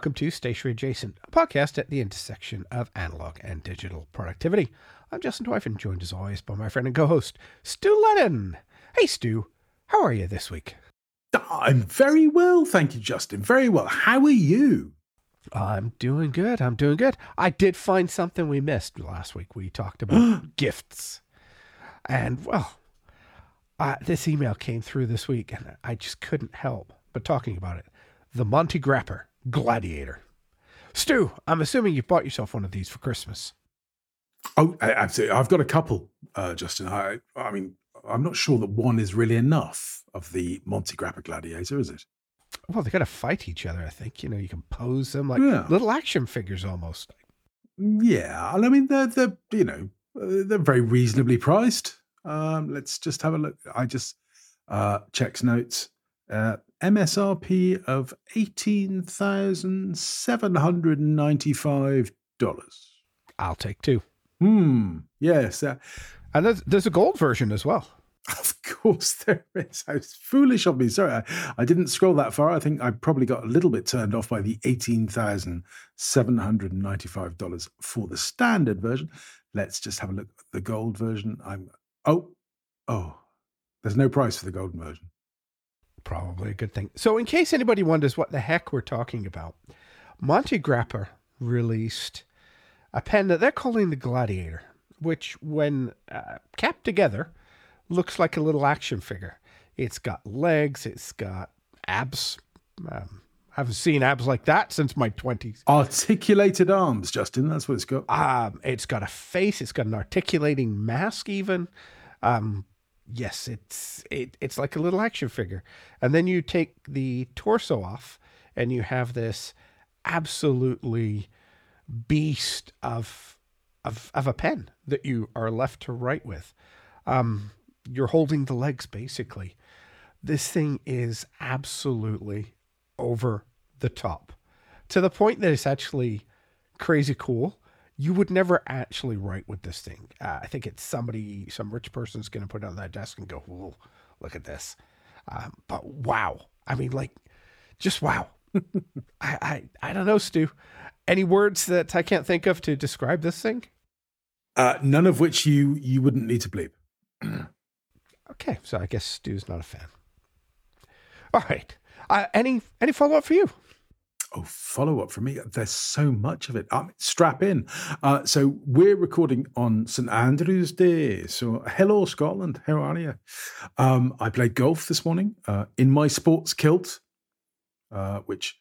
welcome to Stationery Adjacent, a podcast at the intersection of analog and digital productivity. I'm Justin Twyford, joined as always by my friend and co host, Stu Lennon. Hey, Stu, how are you this week? I'm very well, thank you, Justin. Very well. How are you? I'm doing good. I'm doing good. I did find something we missed last week. We talked about gifts. And, well, uh, this email came through this week, and I just couldn't help but talking about it. The Montegrappa Gladiator. Stu, I'm assuming you bought yourself one of these for Christmas. Oh, absolutely. I've got a couple, uh, Justin. I, I mean, I'm not sure that one is really enough of the Montegrappa Gladiator, is it? Well, they got to fight each other. I think you know you can pose them like yeah. little action figures almost. Yeah, I mean they're they're you know uh, they're very reasonably priced. Um, let's just have a look. I just uh, checks notes. Uh, MSRP of eighteen thousand seven hundred and ninety-five dollars. I'll take two. Hmm. Yes. Uh, and there's, there's a gold version as well. Of course there is. I was foolish of me. Sorry, I, I, didn't scroll that far. I think I probably got a little bit turned off by the eighteen thousand seven hundred and ninety-five dollars for the standard version. Let's just have a look at the gold version. I'm oh oh, there's no price for the gold version. Probably a good thing. So, in case anybody wonders what the heck we're talking about, Montegrappa released a pen that they're calling the Gladiator, which, when uh, kept together, looks like a little action figure. It's got legs, it's got abs. Um, I haven't seen abs like that since my 20s. Articulated arms, Justin. That's what it's got. Um, it's got a face. It's got an articulating mask, even. Um, yes, it's it, it's like a little action figure. And then you take the torso off, and you have this absolutely beast of of of a pen that you are left to write with. Um, you're holding the legs basically. This thing is absolutely over the top to the point that it's actually crazy cool you would never actually write with this thing. Uh, I think it's somebody, some rich person's going to put it on that desk and go, "Whoa, look at this!" Um, but wow, I mean, like, just wow. I, I, I don't know, Stu. Any words that I can't think of to describe this thing? Uh, none of which you you wouldn't need to bleep. okay, so I guess Stu's not a fan. All right. Uh, any any follow up for you? Oh, follow up for me. There's so much of it. Um, strap in. Uh, so we're recording on St Andrew's Day. So hello, Scotland. How are you? Um, I played golf this morning uh, in my sports kilt, uh, which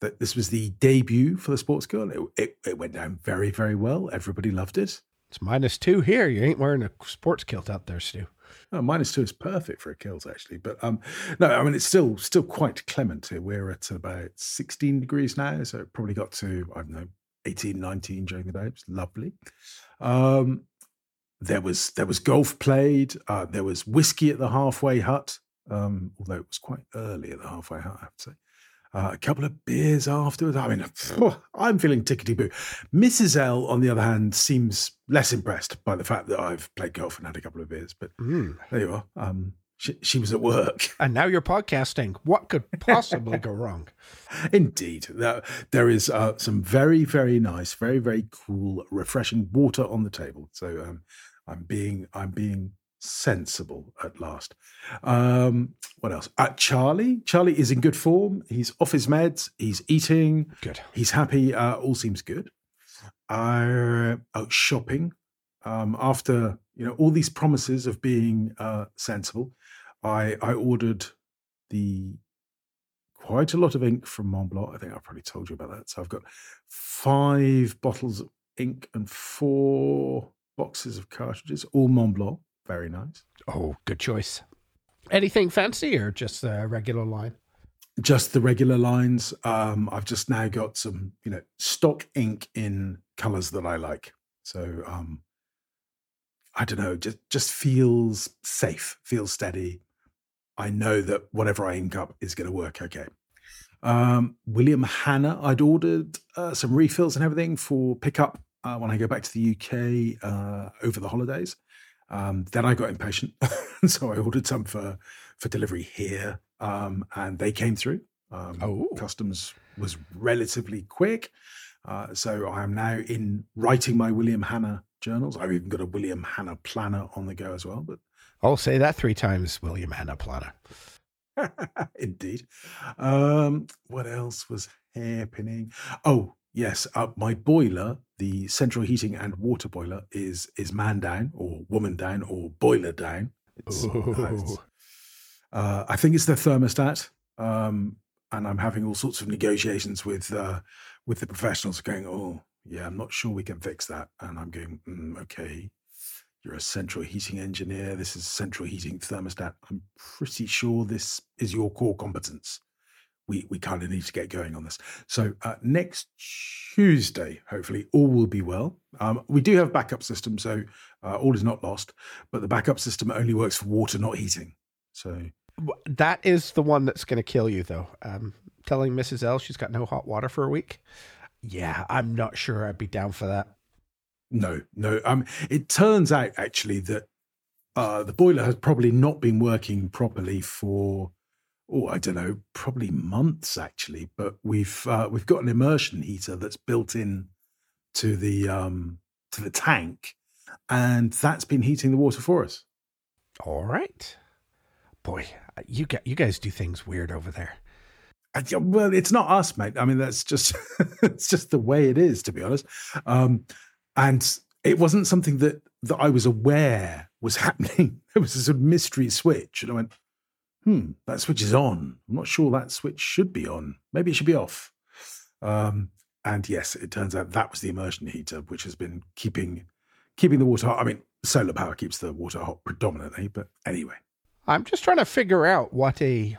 that this was the debut for the sports kilt. It, it, it went down very, very well. Everybody loved it. It's minus two here. You ain't wearing a sports kilt out there, Stu. Oh, minus two is perfect for a kilt, actually. But um, no, I mean it's still still quite clement here. We're at about 16 degrees now, so it probably got to I don't know 18, 19 during the day. It was lovely. Um, there was there was golf played. Uh, there was whiskey at the halfway hut, um, although it was quite early at the halfway hut, I have to say. Uh, a couple of beers afterwards. I mean, I'm feeling tickety boo. Mrs. L, on the other hand, seems less impressed by the fact that I've played golf and had a couple of beers. But mm. there you are. Um, she, she, was at work. And now you're podcasting. What could possibly go wrong? Indeed. There, there is uh, some very, very nice, very, very cool, refreshing water on the table. So um, I'm being I'm being sensible at last. Um, what else? Uh, Charlie. Charlie is in good form. He's off his meds. He's eating. Good. He's happy. Uh, all seems good. Uh, out shopping. Um, after you know all these promises of being uh, sensible, I I ordered the quite a lot of ink from Montblanc. I think I probably told you about that. So I've got five bottles of ink and four boxes of cartridges, all Montblanc. Very nice. Oh, good choice. Anything fancy or just a regular line? Just the regular lines. Um, I've just now got some, you know, stock ink in colors that I like. So um, I don't know, just just feels safe, feels steady. I know that whatever I ink up is going to work okay. Um, William Hannah, I'd ordered uh, some refills and everything for pickup uh, when I go back to the UK uh, over the holidays. Um, then I got impatient, so I ordered some for for delivery here, um, and they came through. Um, oh. Customs was relatively quick. Uh, so I am now in writing my William Hannah journals. I've even got a William Hannah planner on the go as well. But I'll say that three times, William Hannah planner. Indeed. Um, what else was happening? Oh, yes, uh, my boiler, the central heating and water boiler, is is man down or woman down or boiler down. It's, uh, uh, I think it's the thermostat, um, and I'm having all sorts of negotiations with uh, with the professionals, going, "Oh, yeah, I'm not sure we can fix that," and I'm going, mm, "Okay." You're a central heating engineer. This is central heating thermostat. I'm pretty sure this is your core competence. We we kind of need to get going on this. So uh, next Tuesday, hopefully, all will be well. Um, we do have backup system, so uh, all is not lost. But the backup system only works for water, not heating. So that is the one that's going to kill you, though. Um, telling Mrs. L she's got no hot water for a week. Yeah, I'm not sure I'd be down for that. No, no. Um, it turns out actually that uh, the boiler has probably not been working properly for, oh, I don't know, probably months actually. But we've uh, we've got an immersion heater that's built in to the um, to the tank, and that's been heating the water for us. All right, boy, you got you guys do things weird over there. well, it's not us, mate. I mean, that's just it's just the way it is, to be honest. Um, and it wasn't something that that I was aware was happening. It was a sort of mystery switch, and I went, "Hmm, that switch is on. I'm not sure that switch should be on. Maybe it should be off." Um, and yes, it turns out that was the immersion heater, which has been keeping keeping the water hot. I mean, solar power keeps the water hot predominantly, but anyway. I'm just trying to figure out what a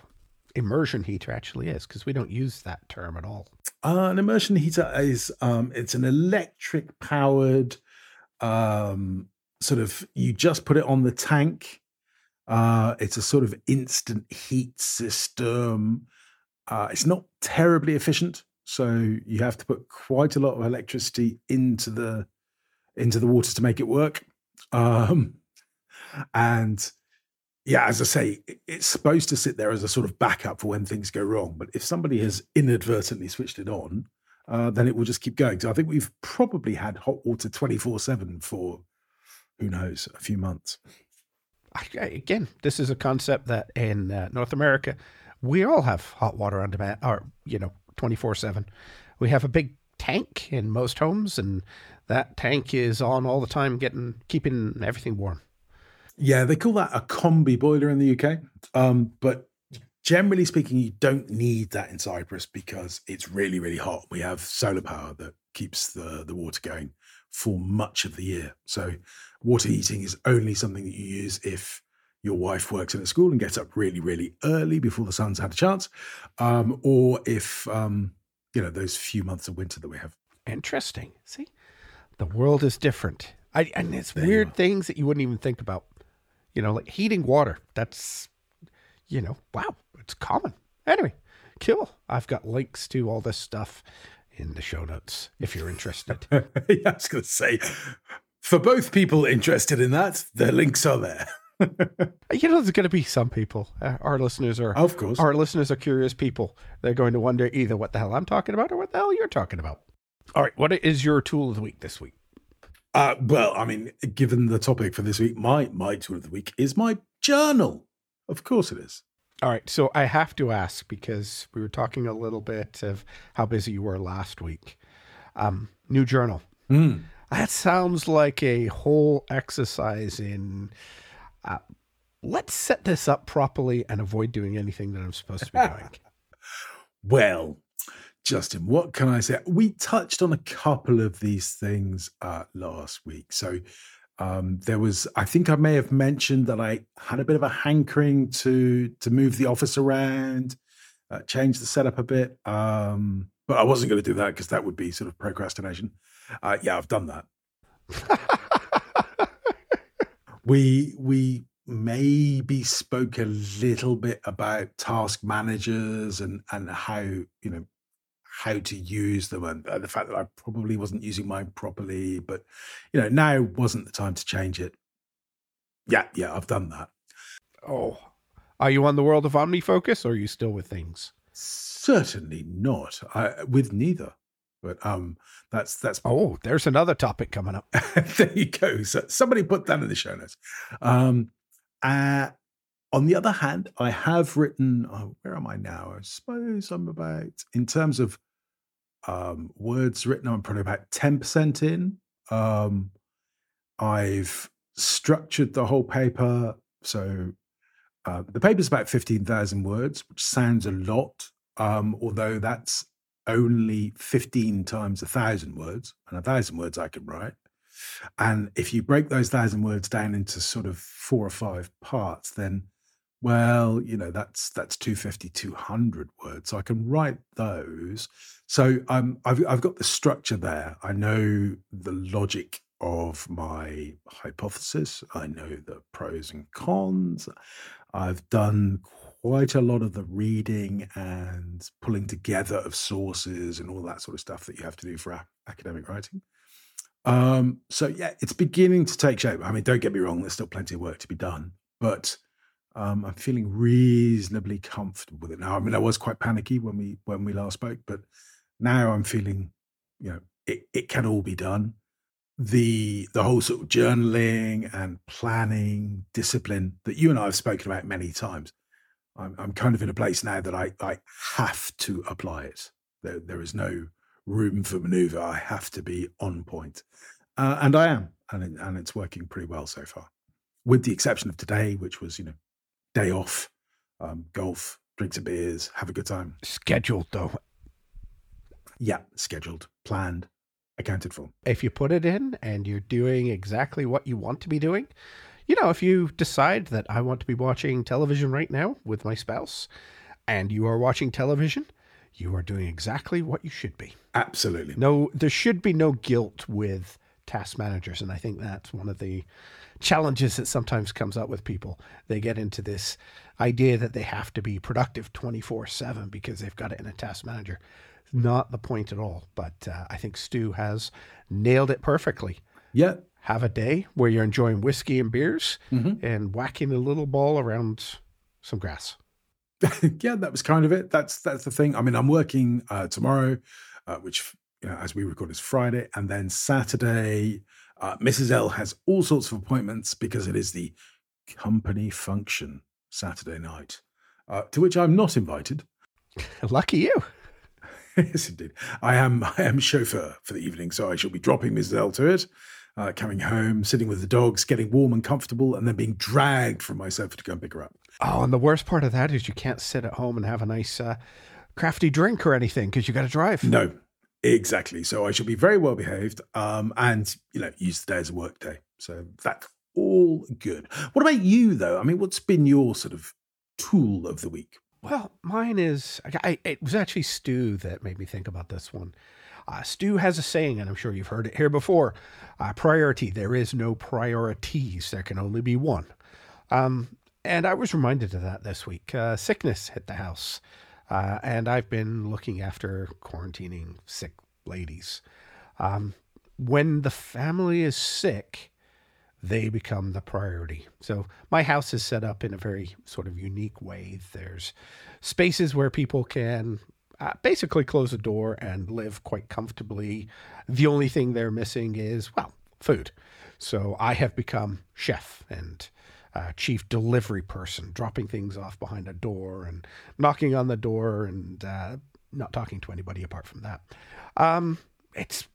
immersion heater actually is because we don't use that term at all. Uh, an immersion heater is um, it's an electric powered um, sort of you just put it on the tank. Uh, it's a sort of instant heat system. Uh, it's not terribly efficient, so you have to put quite a lot of electricity into the into the water to make it work. Um, and yeah, as I say, it's supposed to sit there as a sort of backup for when things go wrong. But if somebody has inadvertently switched it on, uh, then it will just keep going. So I think we've probably had hot water 24 7 for who knows, a few months. Again, this is a concept that in uh, North America, we all have hot water on demand, or, you know, 24 7. We have a big tank in most homes, and that tank is on all the time, getting keeping everything warm. Yeah, they call that a combi boiler in the UK. Um, but generally speaking, you don't need that in Cyprus because it's really, really hot. We have solar power that keeps the, the water going for much of the year. So water heating is only something that you use if your wife works in a school and gets up really, really early before the sun's had a chance, um, or if um, you know those few months of winter that we have. Interesting. See, the world is different. I, and it's there weird things that you wouldn't even think about. You know, like heating water. That's, you know, wow, it's common. Anyway, cool. I've got links to all this stuff in the show notes if you're interested. yeah, I was going to say, for both people interested in that, the links are there. you know, there's going to be some people. Uh, our listeners are, of course, our listeners are curious people. They're going to wonder either what the hell I'm talking about or what the hell you're talking about. All right, what is your tool of the week this week? Uh, well, I mean, given the topic for this week, my my tool of the week is my journal. Of course, it is. All right, so I have to ask because we were talking a little bit of how busy you were last week. Um, new journal. Mm. That sounds like a whole exercise in. Uh, let's set this up properly and avoid doing anything that I'm supposed to be doing. well, Justin, what can I say? We touched on a couple of these things uh, last week. So um, there was, I think I may have mentioned that I had a bit of a hankering to to move the office around, uh, change the setup a bit. Um, but I wasn't going to do that because that would be sort of procrastination. Uh, yeah, I've done that. we we maybe spoke a little bit about task managers and and how you know how to use them and the fact that I probably wasn't using mine properly. But, you know, now wasn't the time to change it. Yeah, yeah, I've done that. Oh, are you on the world of OmniFocus or are you still with things? certainly not. I, with neither. But um, that's that's. Oh, there's another topic coming up. there you go. So somebody put that in the show notes. Um, uh, on the other hand, I have written. Oh, where am I now? I suppose I'm about in terms of um, words written. I'm probably about ten percent in. Um, I've structured the whole paper. So uh, the paper's about 15,000 words, which sounds a lot, um, although that's only 15 times a thousand words. And a thousand words I can write. And if you break those thousand words down into sort of four or five parts, then well, you know, that's that's 250, 200 words. So I can write those. So um, I've, I've got the structure there. I know the logic of my hypothesis. I know the pros and cons. I've done quite a lot of the reading and pulling together of sources and all that sort of stuff that you have to do for academic writing. Um, so yeah, it's beginning to take shape. I mean, don't get me wrong, there's still plenty of work to be done, but um, I'm feeling reasonably comfortable with it now. I mean, I was quite panicky when we when we last spoke, but now I'm feeling, you know, it, it can all be done the the whole sort of journaling and planning discipline that you and I have spoken about many times. I'm, I'm kind of in a place now that I, I have to apply it. There, there is no room for maneuver. I have to be on point. Uh, and I am. And, it, and it's working pretty well so far, with the exception of today, which was, you know, day off, um, golf, drink some beers, have a good time. Scheduled, though. Yeah, scheduled, planned, accounted for. If you put it in and you're doing exactly what you want to be doing, you know, if you decide that I want to be watching television right now with my spouse and you are watching television, you are doing exactly what you should be. Absolutely. No, there should be no guilt with task managers. And I think that's one of the challenges that sometimes comes up with people. They get into this idea that they have to be productive 24 7 because they've got it in a task manager not the point at all. But uh, I think Stu has nailed it perfectly. Yeah. Have a day where you're enjoying whiskey and beers mm-hmm. and whacking a little ball around some grass. yeah, that was kind of it. That's that's the thing. I mean, I'm working uh, tomorrow, uh, which you know, as we record is Friday, and then Saturday. Uh, Mrs. L has all sorts of appointments because it is the company function Saturday night, uh, to which I'm not invited. Lucky you. yes, indeed. I am. I am chauffeur for the evening, so I shall be dropping Mrs. L to it, uh, coming home, sitting with the dogs, getting warm and comfortable, and then being dragged from my sofa to go and pick her up. Oh, and the worst part of that is you can't sit at home and have a nice, uh, crafty drink or anything because you got to drive. No, exactly. So I shall be very well behaved, um, and you know, use the day as a work day. So that's all good. What about you, though? I mean, what's been your sort of tool of the week? Well, mine is. I, it was actually Stu that made me think about this one. Uh, Stu has a saying, and I'm sure you've heard it here before uh, priority. There is no priorities, there can only be one. Um, and I was reminded of that this week. Uh, sickness hit the house, uh, and I've been looking after quarantining sick ladies. Um, when the family is sick, they become the priority. So my house is set up in a very sort of unique way. There's spaces where people can uh, basically close the door and live quite comfortably. The only thing they're missing is, well, food. So I have become chef and uh, chief delivery person, dropping things off behind a door and knocking on the door and uh, not talking to anybody apart from that. Um, it's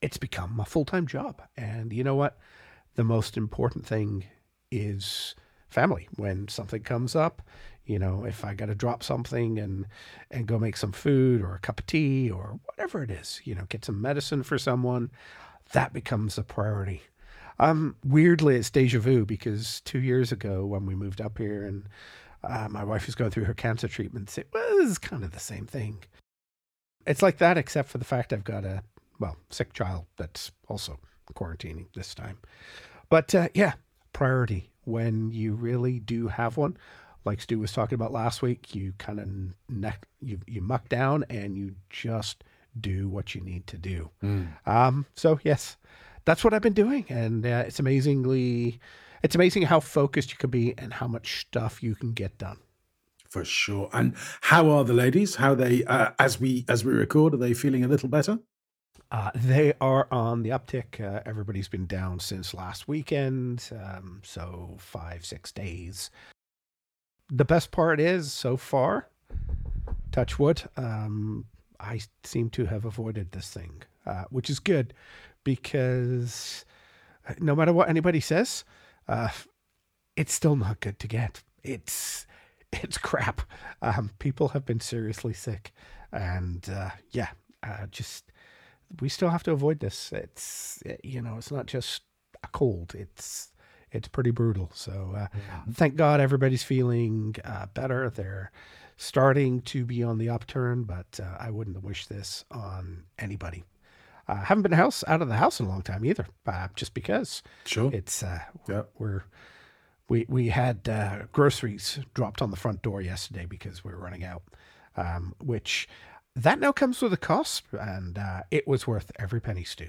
it's become a full time job, and you know what? the most important thing is family. When something comes up, you know, if I got to drop something and and go make some food or a cup of tea or whatever it is, you know, get some medicine for someone, that becomes a priority. Um, weirdly, it's deja vu because two years ago when we moved up here and uh, my wife was going through her cancer treatment, it was kind of the same thing. It's like that, except for the fact I've got a well sick child that's also quarantining this time. But uh, yeah, priority when you really do have one. Like Stu was talking about last week, you kind of neck you you muck down and you just do what you need to do. Mm. Um, so yes, that's what I've been doing, and uh, it's amazingly, it's amazing how focused you can be and how much stuff you can get done. For sure. And how are the ladies? How they uh, as we as we record? Are they feeling a little better? Uh, they are on the uptick. Uh, everybody's been down since last weekend, um, so five six days. The best part is so far, touch wood. Um, I seem to have avoided this thing, uh, which is good because no matter what anybody says, uh, it's still not good to get. It's it's crap. Um, people have been seriously sick, and uh, yeah, uh, just we still have to avoid this. It's you know, it's not just a cold. It's it's pretty brutal. So uh, yeah. thank God everybody's feeling uh, better. They're starting to be on the upturn, but uh, I wouldn't wish this on anybody. I haven't been house out of the house in a long time either, uh, just because. Sure. It's uh, yeah. we're we we had uh, groceries dropped on the front door yesterday because we were running out, um, which that now comes with a cost, and uh, it was worth every penny, Stu.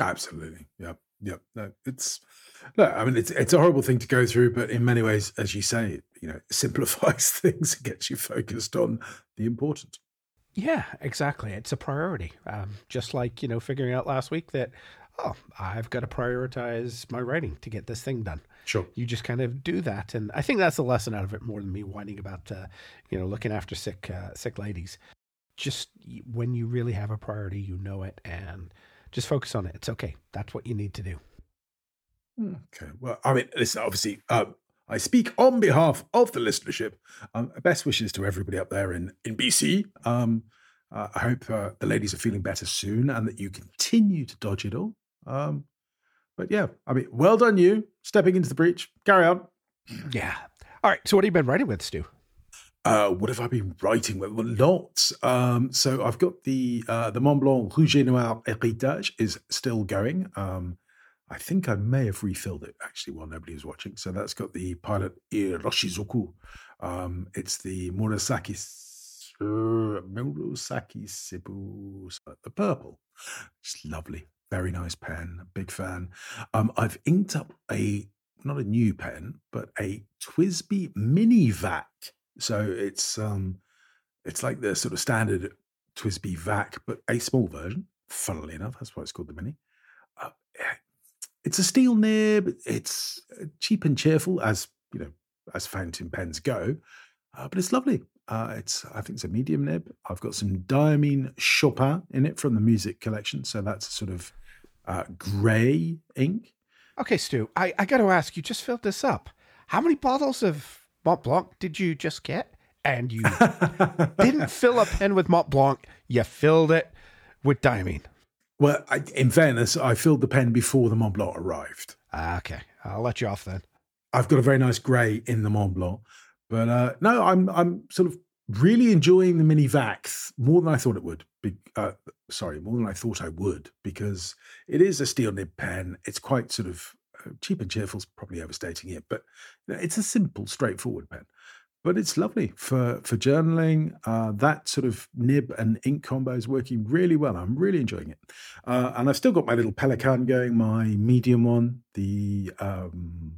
Absolutely. Yep. Yep. No, it's no, I mean it's it's a horrible thing to go through, but in many ways, as you say, you know, simplifies things and gets you focused on the important. Yeah, exactly. It's a priority. Um, just like, you know, figuring out last week that, oh, I've got to prioritize my writing to get this thing done. Sure. You just kind of do that. And I think that's the lesson out of it more than me whining about, uh, you know, looking after sick, uh, sick ladies. Just when you really have a priority, you know it and just focus on it. It's okay. That's what you need to do. Okay. Well, I mean, listen, obviously, um, I speak on behalf of the listenership. Um, best wishes to everybody up there in, in BC. Um, uh, I hope uh, the ladies are feeling better soon and that you continue to dodge it all. Um, but yeah, I mean, well done you stepping into the breach. Carry on. Yeah. All right. So what have you been writing with, Stu? Uh, what have I been writing with? Well, lots. Um, so I've got the uh, the Mont Blanc Rouge et Noir Héritage is still going. Um, I think I may have refilled it actually while nobody was watching. So that's got the pilot Iroshizuku. Um, it's the Murasaki uh, Murasaki Shikibu, the purple. It's lovely, very nice pen. Big fan. Um, I've inked up a not a new pen, but a TWSBI Mini Vac. So it's um, it's like the sort of standard TWSBI Vac, but a small version. Funnily enough, that's why it's called the Mini. Uh, it's a steel nib. It's uh, cheap and cheerful, as you know, as fountain pens go, uh, but it's lovely. Uh, it's I think it's a medium nib. I've got some Diamine Chopin in it from the music collection, so that's sort of uh, grey ink. Okay, Stu, I, I got to ask. You just filled this up. How many bottles of Mont Blanc did you just get? And you didn't fill a pen with Mont Blanc. You filled it with Diamine. Well, I, in fairness, I filled the pen before the Mont Blanc arrived. Ah, okay, I'll let you off then. I've got a very nice grey in the Mont Blanc, but uh, no, I'm I'm sort of really enjoying the mini Vax more than I thought it would. Be, uh, sorry, more than I thought I would because it is a steel nib pen. It's quite sort of uh, cheap and cheerful. Is probably overstating it, but it's a simple, straightforward pen but it's lovely for for journaling. Uh, that sort of nib and ink combo is working really well. I'm really enjoying it, uh, and I've still got my little Pelikan going, my medium one, the um,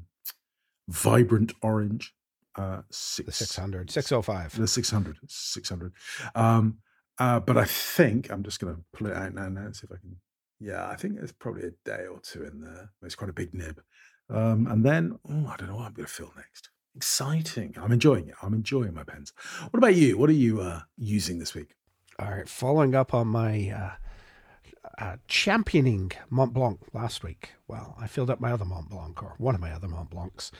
vibrant orange, uh, six, the 600, 605. the 600, 600. Um, uh, but I think I'm just going to pull it out now, and see if I can. Yeah, I think there's probably a day or two in there. It's quite a big nib. Um, and then, oh, I don't know what I'm going to fill next exciting. I'm enjoying it. I'm enjoying my pens. What about you? What are you uh, using this week? All right, following up on my uh, uh, championing Mont Blanc last week. Well, I filled up my other Mont Blanc, or one of my other Mont Blancs.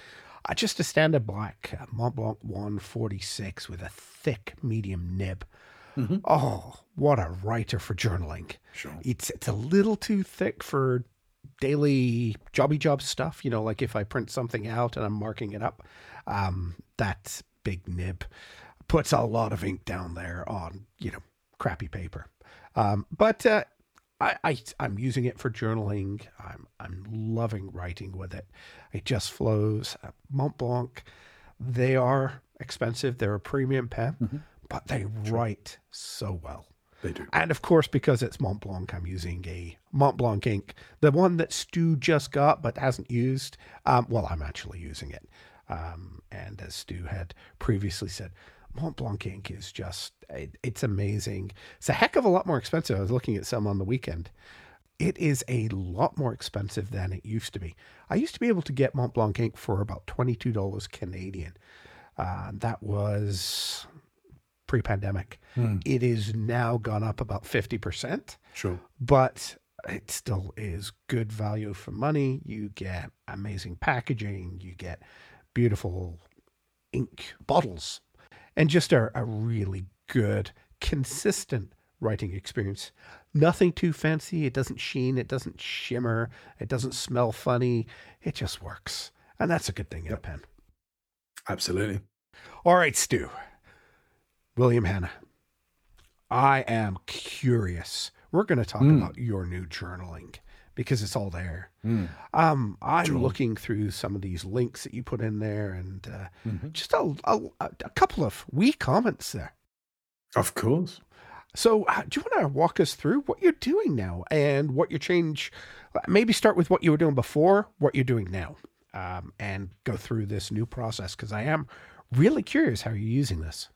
Uh, just a standard black uh, Mont Blanc 146 with a thick medium nib. Mm-hmm. Oh, what a writer for journaling! Sure. It's it's a little too thick for daily jobby job stuff. You know, like if I print something out and I'm marking it up, um, that big nib puts a lot of ink down there on, you know, crappy paper. Um, but uh, I, I am using it for journaling. I'm I'm loving writing with it. It just flows. Uh, Mont Blanc, they are expensive. They're a premium pen, mm-hmm. but they write so well. They do. And of course, because it's Mont Blanc, I'm using a Mont Blanc ink, the one that Stu just got but hasn't used. Um, well, I'm actually using it. Um, and as Stu had previously said, Mont Blanc ink is just, it, it's amazing. It's a heck of a lot more expensive. I was looking at some on the weekend. It is a lot more expensive than it used to be. I used to be able to get Mont Blanc ink for about $22 Canadian. Uh, that was pre pandemic. Hmm. It is now gone up about 50%, Sure. but it still is good value for money. You get amazing packaging, you get beautiful ink bottles, and just a, a really good, consistent writing experience. Nothing too fancy. It doesn't sheen, it doesn't shimmer, it doesn't smell funny. It just works. And that's a good thing in a pen. Absolutely. All right, Stu. William Hannah. I am curious. We're going to talk Mm. about your new journaling because it's all there. Mm. Um, I'm looking through some of these links that you put in there, and uh, Mhm. just a, a, a couple of wee comments there. Of course. So, uh, do you want to walk us through what you're doing now and what your change? Maybe start with what you were doing before, what you're doing now, um, and go through this new process because I am really curious how you're using this.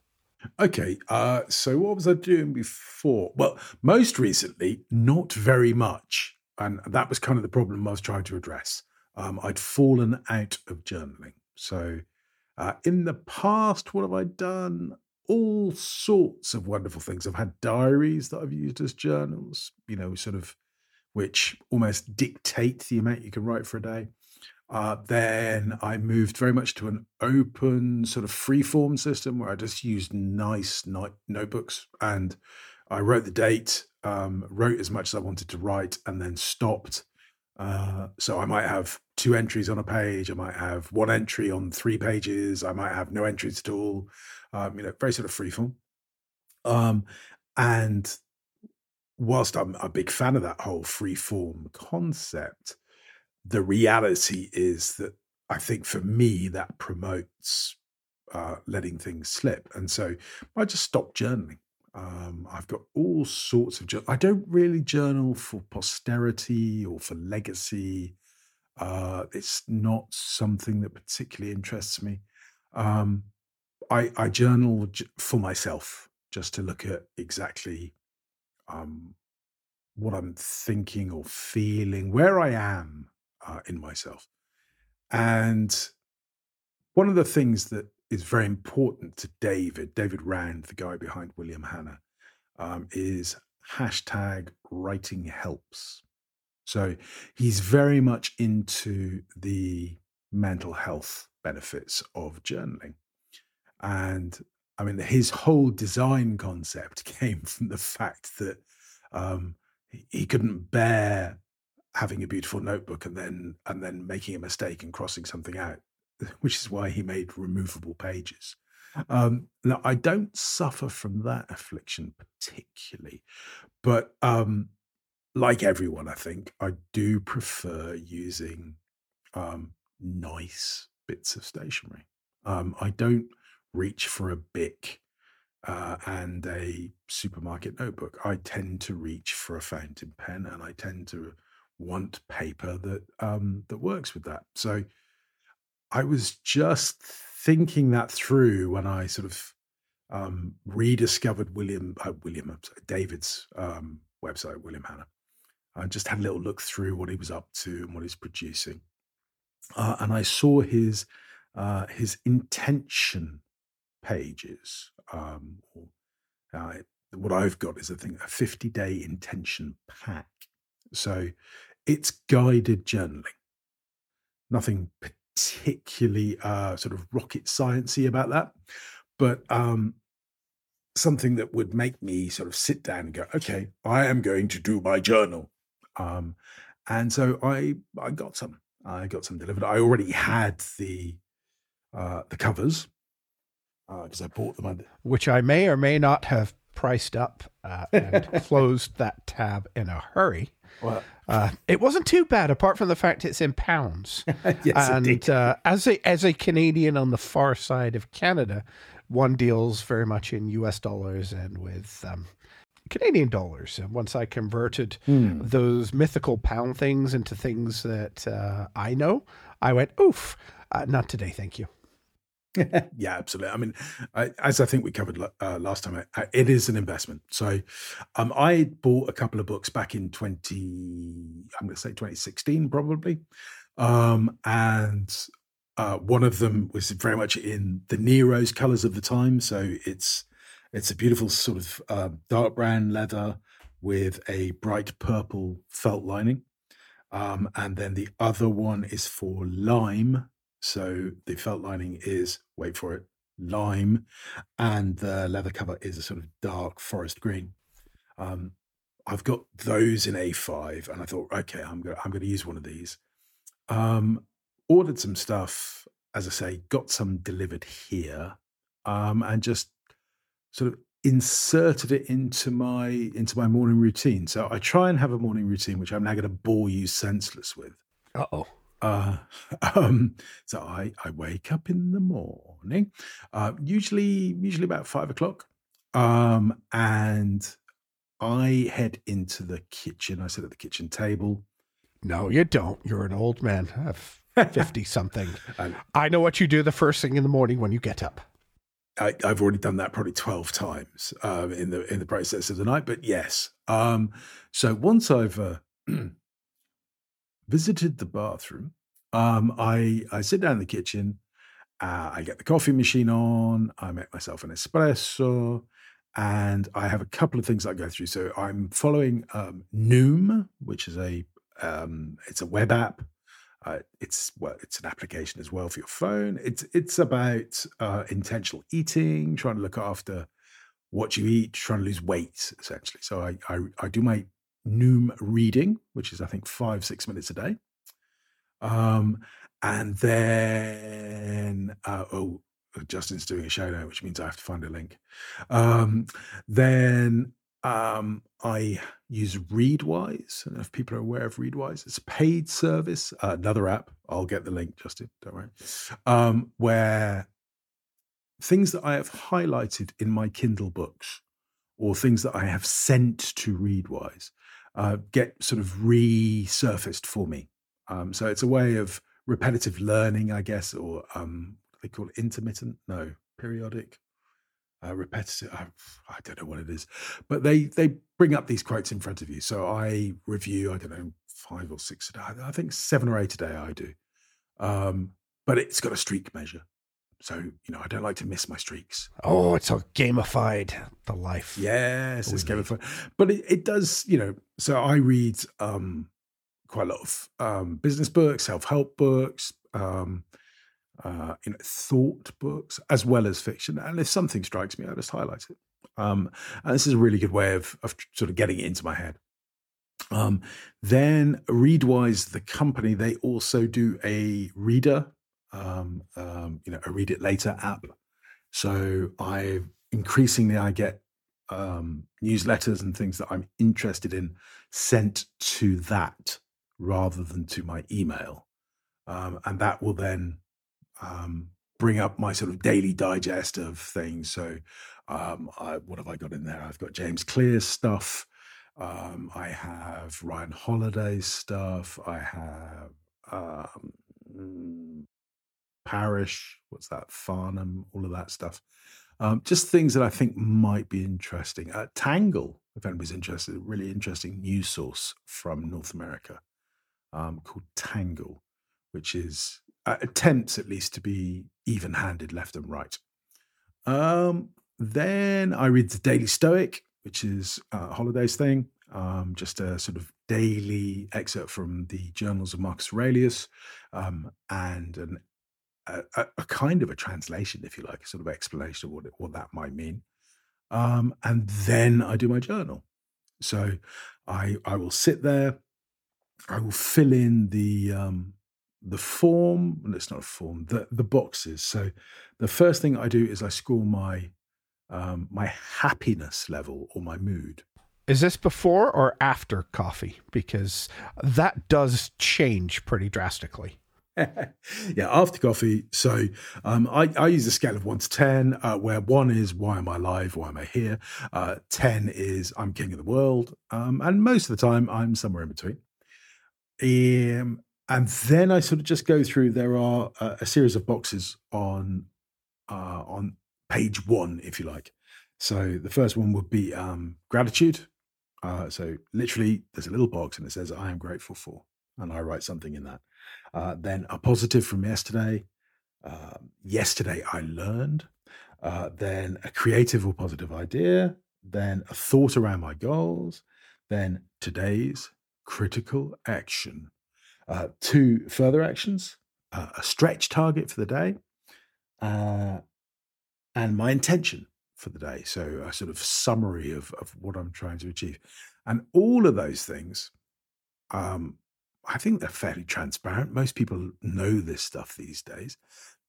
Okay, uh, so what was I doing before? Well, most recently, not very much. And that was kind of the problem I was trying to address. Um, I'd fallen out of journaling. So uh, in the past, what have I done? All sorts of wonderful things. I've had diaries that I've used as journals, you know, sort of which almost dictate the amount you can write for a day. Uh, then I moved very much to an open sort of free form system where I just used nice notebooks and I wrote the date, um, wrote as much as I wanted to write, and then stopped. Uh, so I might have two entries on a page. I might have one entry on three pages. I might have no entries at all. Um, you know, very sort of free form. Um, and whilst I'm a big fan of that whole free form concept, the reality is that I think for me that promotes uh, letting things slip, and so I just stopped journaling. Um, I've got all sorts of. I don't really journal for posterity or for legacy. Uh, it's not something that particularly interests me. Um, I, I journal for myself, just to look at exactly um, what I'm thinking or feeling, where I am uh, in myself. And one of the things that is very important to David, David Rand, the guy behind William Hannah, um, is hashtag writing helps. So he's very much into the mental health benefits of journaling. And I mean, his whole design concept came from the fact that um, he he couldn't bear having a beautiful notebook and then and then making a mistake and crossing something out, which is why he made removable pages. Um, now, I don't suffer from that affliction particularly, but um, like everyone, I think I do prefer using um, nice bits of stationery. Um, I don't reach for a Bic uh, and a supermarket notebook. I tend to reach for a fountain pen, and I tend to want paper that um, that works with that. So I was just thinking that through when I sort of um, rediscovered William uh, William David's um, website, William Hannah. I just had a little look through what he was up to and what he's producing, uh, and I saw his uh, his intention pages. Um, uh, what I've got is I think a 50 day intention pack. So it's guided journaling. Nothing particularly uh, sort of rocket sciencey about that, but um, something that would make me sort of sit down and go, okay, I am going to do my journal. Um, and so I I got some. I got some delivered. I already had the uh, the covers because I bought them. Under, which I may or may not have priced up uh, and closed that tab in a hurry. Well, Uh, it wasn't too bad, apart from the fact it's in pounds. yes, and uh, as a as a Canadian on the far side of Canada, one deals very much in U.S. dollars and with um, Canadian dollars. And once I converted Hmm. those mythical pound things into things that uh, I know, I went, "Oof, uh, not today, thank you." yeah, absolutely. I mean, I, as I think we covered uh, last time, I, it is an investment. So, um, I bought a couple of books back in twenty. I'm going to say 2016, probably, um, and uh, one of them was very much in the Nero's colors of the time. So it's it's a beautiful sort of uh, dark brown leather with a bright purple felt lining. Um, and then the other one is for lime so the felt lining is, wait for it, lime, and the leather cover is a sort of dark forest green. Um, I've got those in A5, and I thought, okay, I'm gonna I'm going to use one of these. Um, ordered some stuff, as I say, got some delivered here, um, and just sort of inserted it into my into my morning routine. So I try and have a morning routine, which I'm now going to bore you senseless with. Oh. Uh, um, so I, I wake up in the morning, uh, usually usually about five o'clock, um, and I head into the kitchen. I sit at the kitchen table. No, you don't. You're an old man of fifty something. I know what you do the first thing in the morning when you get up. I, have already done that probably twelve times um, in the in the process of the night. But yes, um, so once I've uh, visited the bathroom. Um, I I sit down in the kitchen. Uh, I get the coffee machine on. I make myself an espresso, and I have a couple of things I go through. So I'm following um, Noom, which is a um, it's a web app. Uh, it's well, it's an application as well for your phone. It's it's about uh, intentional eating, trying to look after what you eat, trying to lose weight, essentially. So I I, I do my Noom reading, which is I think five six minutes a day. Um, and then uh, oh, Justin's doing a show now, which means I have to find a link. Um, then um, I use Readwise. I if people are aware of Readwise. It's a paid service, uh, another app. I'll get the link, Justin. Don't worry. Um, where things that I have highlighted in my Kindle books or things that I have sent to Readwise uh, get sort of resurfaced for me. Um, so it's a way of repetitive learning, I guess, or um, they call it intermittent, no, periodic, uh, repetitive. I, I, don't know what it is, but they they bring up these quotes in front of you. So I review, I don't know, five or six a day. I think seven or eight a day I do, um, but it's got a streak measure. So, you know, I don't like to miss my streaks. Oh, it's a gamified the life. Yes, it's gamified. But it, it, does, you know, so I read um quite a lot of um business books, self-help books, um uh, you know, thought books as well as fiction. And if something strikes me, I just highlight it. Um, and this is a really good way of of sort of getting it into my head. Um, then Readwise, the company, they also do a reader um, um, you know, a read it later app. So I increasingly I get um, newsletters and things that I'm interested in sent to that rather than to my email, um, and that will then um, bring up my sort of daily digest of things. So um, I, what have I got in there? I've got James Clear's stuff. I have Ryan Holiday's stuff. I have um, Parrish, what's that, Farnam, all of that stuff. Um, just things that I think might be interesting. Uh, Tangle, if anybody's interested, a really interesting news source from North America um, called Tangle, which is uh, attempts at least to be even handed left and right. Um, then I read the Daily Stoic, which is a Holiday's thing, um, just a sort of daily excerpt from the journals of Marcus Aurelius um, and an a, a, kind of a translation, if you like, a sort of explanation of what, it, what that might mean. Um, and then I do my journal. So I I will sit there, I will fill in the um, the form. Well, it's not a form. The the boxes. So the first thing I do is I score my um, my happiness level or my mood. Is this before or after coffee? Because that does change pretty drastically. yeah, after coffee. So um, I, I, use a scale of one to 10, uh, where one is why am I alive? Why am I here? Uh, 10 is I'm king of the world. Um, and most of the time, I'm somewhere in between. Um, and then I sort of just go through, there are a, a series of boxes on uh, on page one, if you like. So the first one would be um, gratitude. Uh, so literally, there's a little box and it says, I am grateful for. And I write something in that. Uh, then a positive from yesterday. Uh, yesterday, I learned. Uh, then a creative or positive idea. Then a thought around my goals. Then today's critical action. Uh, two further actions uh, a stretch target for the day uh, and my intention for the day. So a sort of summary of, of what I'm trying to achieve. And all of those things, um, I think they're fairly transparent. Most people know this stuff these days.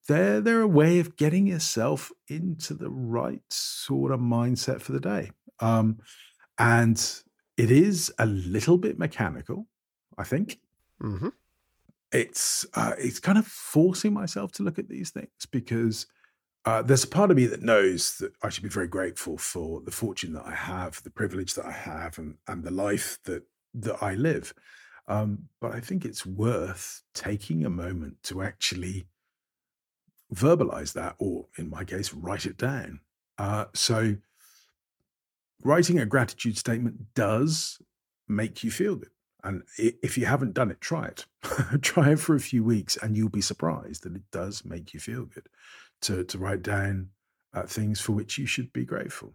They're, they're a way of getting yourself into the right sort of mindset for the day. Um, and it is a little bit mechanical, I think. Mm-hmm. It's uh, it's kind of forcing myself to look at these things because uh, there's a part of me that knows that I should be very grateful for the fortune that I have, the privilege that I have, and and the life that that I live. Um, but I think it's worth taking a moment to actually verbalize that, or in my case, write it down. Uh, so, writing a gratitude statement does make you feel good. And if you haven't done it, try it. try it for a few weeks, and you'll be surprised that it does make you feel good to to write down uh, things for which you should be grateful.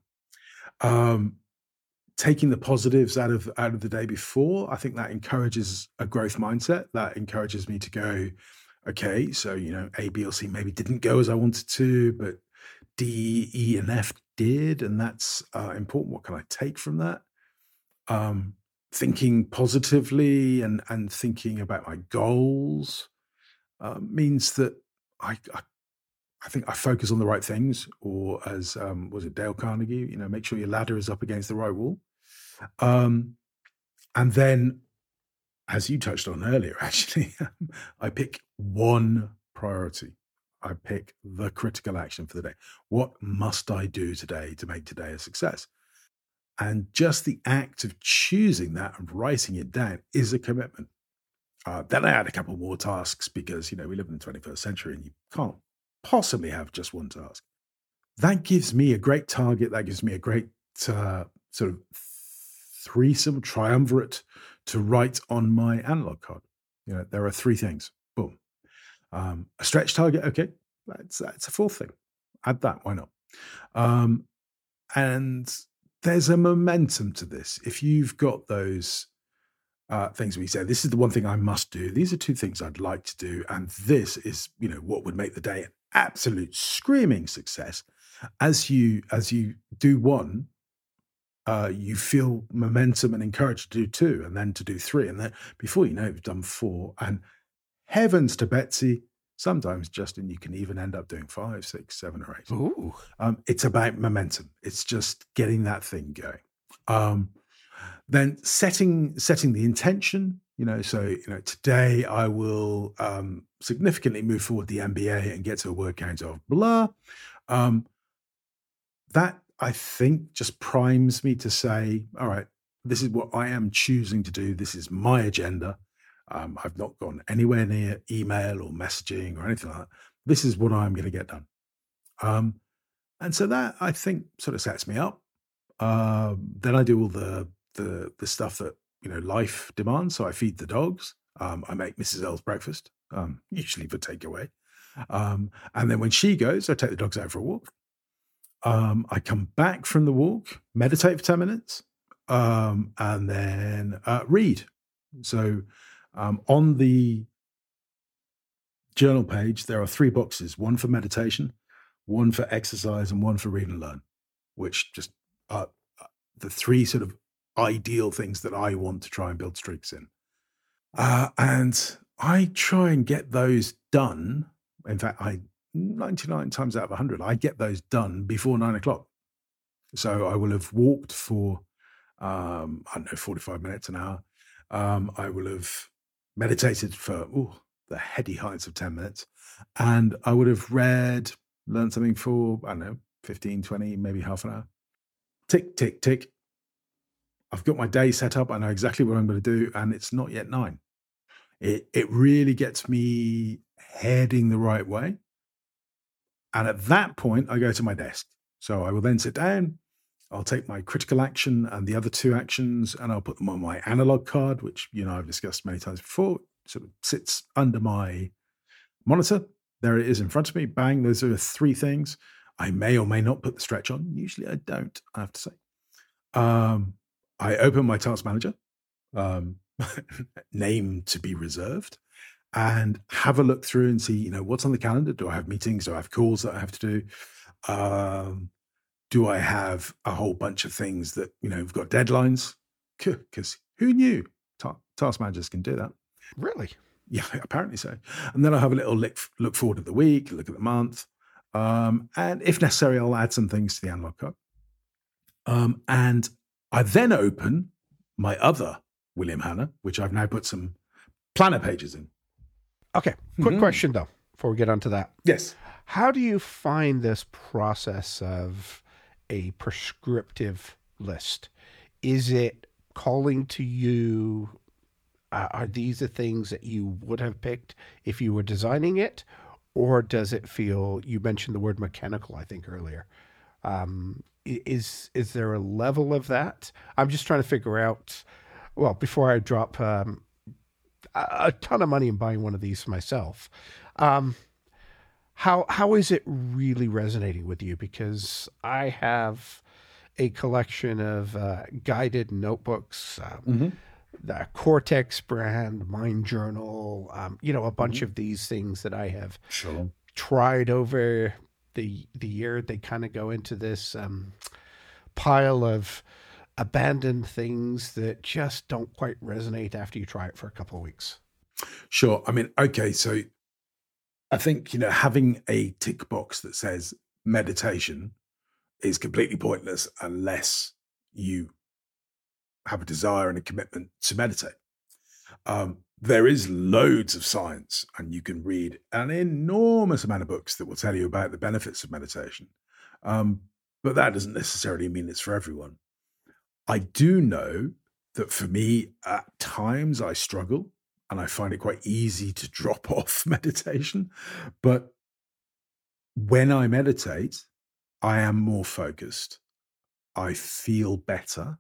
Um, taking the positives out of out of the day before, I think that encourages a growth mindset. That encourages me to go, okay, so you know, A, B, or C maybe didn't go as I wanted to, but D, E, and F did, and that's uh, important. What can I take from that? Um, thinking positively and and thinking about my goals uh, means that I, I I think I focus on the right things, or as um, was it Dale Carnegie? You know, make sure your ladder is up against the right wall. Um, and then, as you touched on earlier, actually, I pick one priority. I pick the critical action for the day. What must I do today to make today a success? And just the act of choosing that and writing it down is a commitment. Uh, then I add a couple more tasks because you know we live in the 21st century and you can't possibly have just one task. That gives me a great target. That gives me a great uh, sort of threesome triumvirate to write on my analog card. You know, there are three things. Boom. Um, a stretch target. Okay, that's that's a fourth thing. Add that. Why not? Um, and there's a momentum to this. If you've got those uh, things we say, this is the one thing I must do. These are two things I'd like to do, and this is, you know, what would make the day an absolute screaming success. As you as you do one, uh, you feel momentum and encouraged to do two, and then to do three, and then before you know, it, you've done four. And heavens to Betsy, sometimes Justin, you can even end up doing five, six, seven, or eight. Ooh. Um, it's about momentum. It's just getting that thing going. Um, then setting setting the intention. You know, so you know, today I will um, significantly move forward the MBA and get to a word count of blah. Um, that I think just primes me to say, all right, this is what I am choosing to do. This is my agenda. Um, I've not gone anywhere near email or messaging or anything like that. This is what I'm going to get done. Um, and so that I think sort of sets me up. Um, then I do all the, the the stuff that you know life demands. So I feed the dogs. Um, I make Mrs. L's breakfast, um, usually for takeaway. Um, and then when she goes, I take the dogs out for a walk. Um, I come back from the walk, meditate for 10 minutes, um, and then uh, read. So um, on the journal page, there are three boxes one for meditation, one for exercise, and one for read and learn, which just are uh, the three sort of ideal things that I want to try and build streaks in. Uh, and I try and get those done. In fact, I 99 times out of 100, I get those done before nine o'clock. So I will have walked for, um, I don't know, 45 minutes, an hour. Um, I will have meditated for ooh, the heady heights of 10 minutes. And I would have read, learned something for, I don't know, 15, 20, maybe half an hour. Tick, tick, tick. I've got my day set up. I know exactly what I'm going to do. And it's not yet nine. It, it really gets me heading the right way And at that point, I go to my desk. So I will then sit down. I'll take my critical action and the other two actions, and I'll put them on my analog card, which you know I've discussed many times before. Sort of sits under my monitor. There it is in front of me. Bang! Those are three things. I may or may not put the stretch on. Usually, I don't. I have to say. Um, I open my task manager, um, name to be reserved, and have a look through and see, you know, what's on the calendar. Do I have meetings? Do I have calls that I have to do? Um, do I have a whole bunch of things that, you know, we've got deadlines? Because who knew Ta- task managers can do that? Really? Yeah, apparently so. And then I'll have a little look, look forward at the week, look at the month. Um, and if necessary, I'll add some things to the analog card. Um, and I then open my other William Hannah, which I've now put some planner pages in. Okay. Quick Mhm. question though, before we get onto that. Yes. How do you find this process of a prescriptive list? Is it calling to you? Uh, are these the things that you would have picked if you were designing it? Or does it feel, you mentioned the word mechanical, I think earlier. Um, is, is there a level of that? I'm just trying to figure out, well, before I drop um, a ton of money in buying one of these myself, um, how how is it really resonating with you? Because I have a collection of uh, guided notebooks, um, Mm-hmm. the Cortex brand, Mind Journal, um, you know, a bunch of these things that I have Sure. tried over the the year. They kind of go into this um, pile of abandoned things that just don't quite resonate after you try it for a couple of weeks. Sure. I mean, okay. So I think, you know, having a tick box that says meditation is completely pointless unless you have a desire and a commitment to meditate. Um, there is loads of science, and you can read an enormous amount of books that will tell you about the benefits of meditation. Um, but that doesn't necessarily mean it's for everyone. I do know that for me, at times I struggle and I find it quite easy to drop off meditation. But when I meditate, I am more focused. I feel better.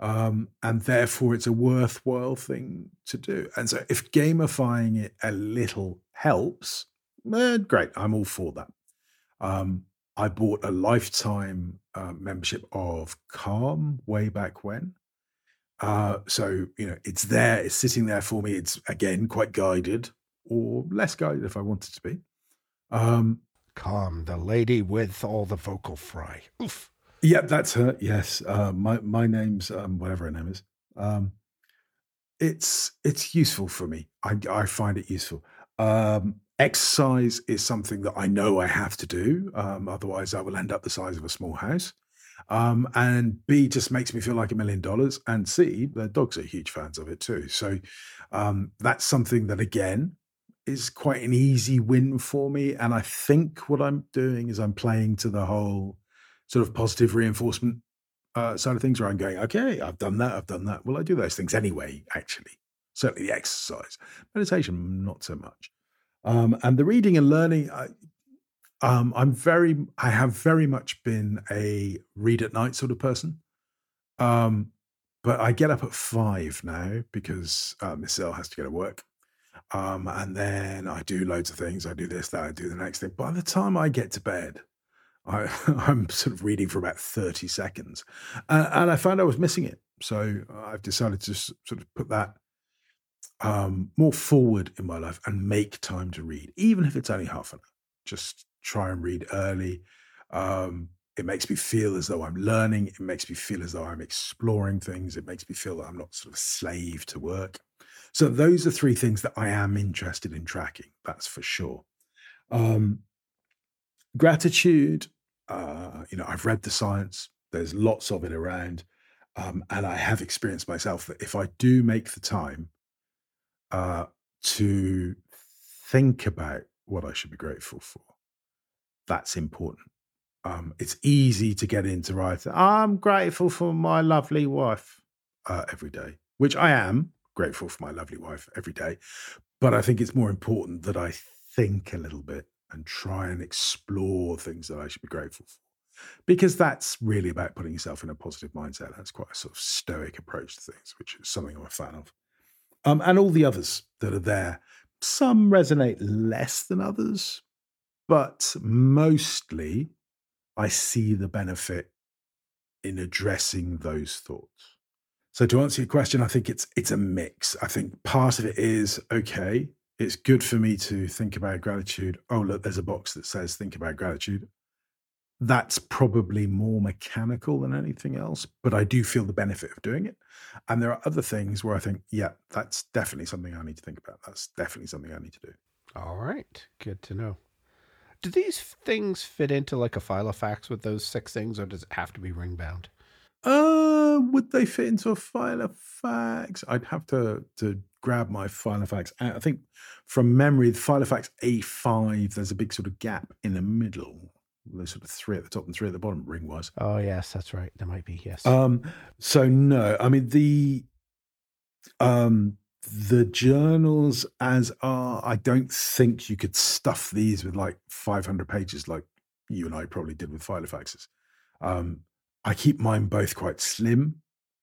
Um, and therefore, it's a worthwhile thing to do. And so, if gamifying it a little helps, eh, great. I'm all for that. Um, I bought a lifetime uh, membership of Calm way back when. Uh, so you know, it's there, it's sitting there for me. It's again quite guided, or less guided if I wanted to be. Um, Calm, the lady with all the vocal fry. Oof. yeah, that's her. Yes, uh, my my name's um, whatever her name is. Um, it's it's useful for me. I I find it useful. Um, exercise is something that I know I have to do. Um, otherwise, I will end up the size of a small house. Um, and B just makes me feel like a million dollars. And C, the dogs are huge fans of it too. So um, that's something that again is quite an easy win for me. And I think what I'm doing is I'm playing to the whole sort of positive reinforcement uh, side of things, where I'm going, okay, I've done that, I've done that. Well, I do those things anyway. Actually, certainly the exercise, meditation, not so much. Um, and the reading and learning, I, um, I'm very, I have very much been a read at night sort of person. Um, but I get up at five now because uh, Miss L has to go to work. Um, and then I do loads of things. I do this, that, I do the next thing. By the time I get to bed, I, I'm sort of reading for about 30 seconds. Uh, and I found I was missing it. So I've decided to sort of put that um, more forward in my life and make time to read, even if it's only half an hour. Just try and read early. Um, it makes me feel as though I'm learning. It makes me feel as though I'm exploring things. It makes me feel that I'm not sort of a slave to work. So those are three things that I am interested in tracking. That's for sure. Um, gratitude. Uh, you know, I've read the science. There's lots of it around, um, and I have experienced myself that if I do make the time uh, to think about what I should be grateful for, that's important. Um, it's easy to get into writing. I'm grateful for my lovely wife uh, every day, which I am grateful for my lovely wife every day. But I think it's more important that I think a little bit and try and explore things that I should be grateful for. Because that's really about putting yourself in a positive mindset. That's quite a sort of stoic approach to things, which is something I'm a fan of. Um, and all the others that are there, some resonate less than others, but mostly I see the benefit in addressing those thoughts. So to answer your question, I think it's it's a mix. I think part of it is okay, it's good for me to think about gratitude. Oh, look, there's a box that says think about gratitude. That's probably more mechanical than anything else, but I do feel the benefit of doing it. And there are other things where I think, yeah, that's definitely something I need to think about. That's definitely something I need to do. All right. Good to know. Do these things fit into like a Filofax with those six things, or does it have to be ring bound? Uh, would they fit into a Filofax? I'd have to to grab my Filofax out. I think from memory, the Filofax A5, there's a big sort of gap in the middle. There's sort of three at the top and three at the bottom, ring wise. Oh yes, that's right. There might be yes. Um, so no, I mean the um the journals as are, I don't think you could stuff these with like 500 pages like you and I probably did with Filofaxes. Um, I keep mine both quite slim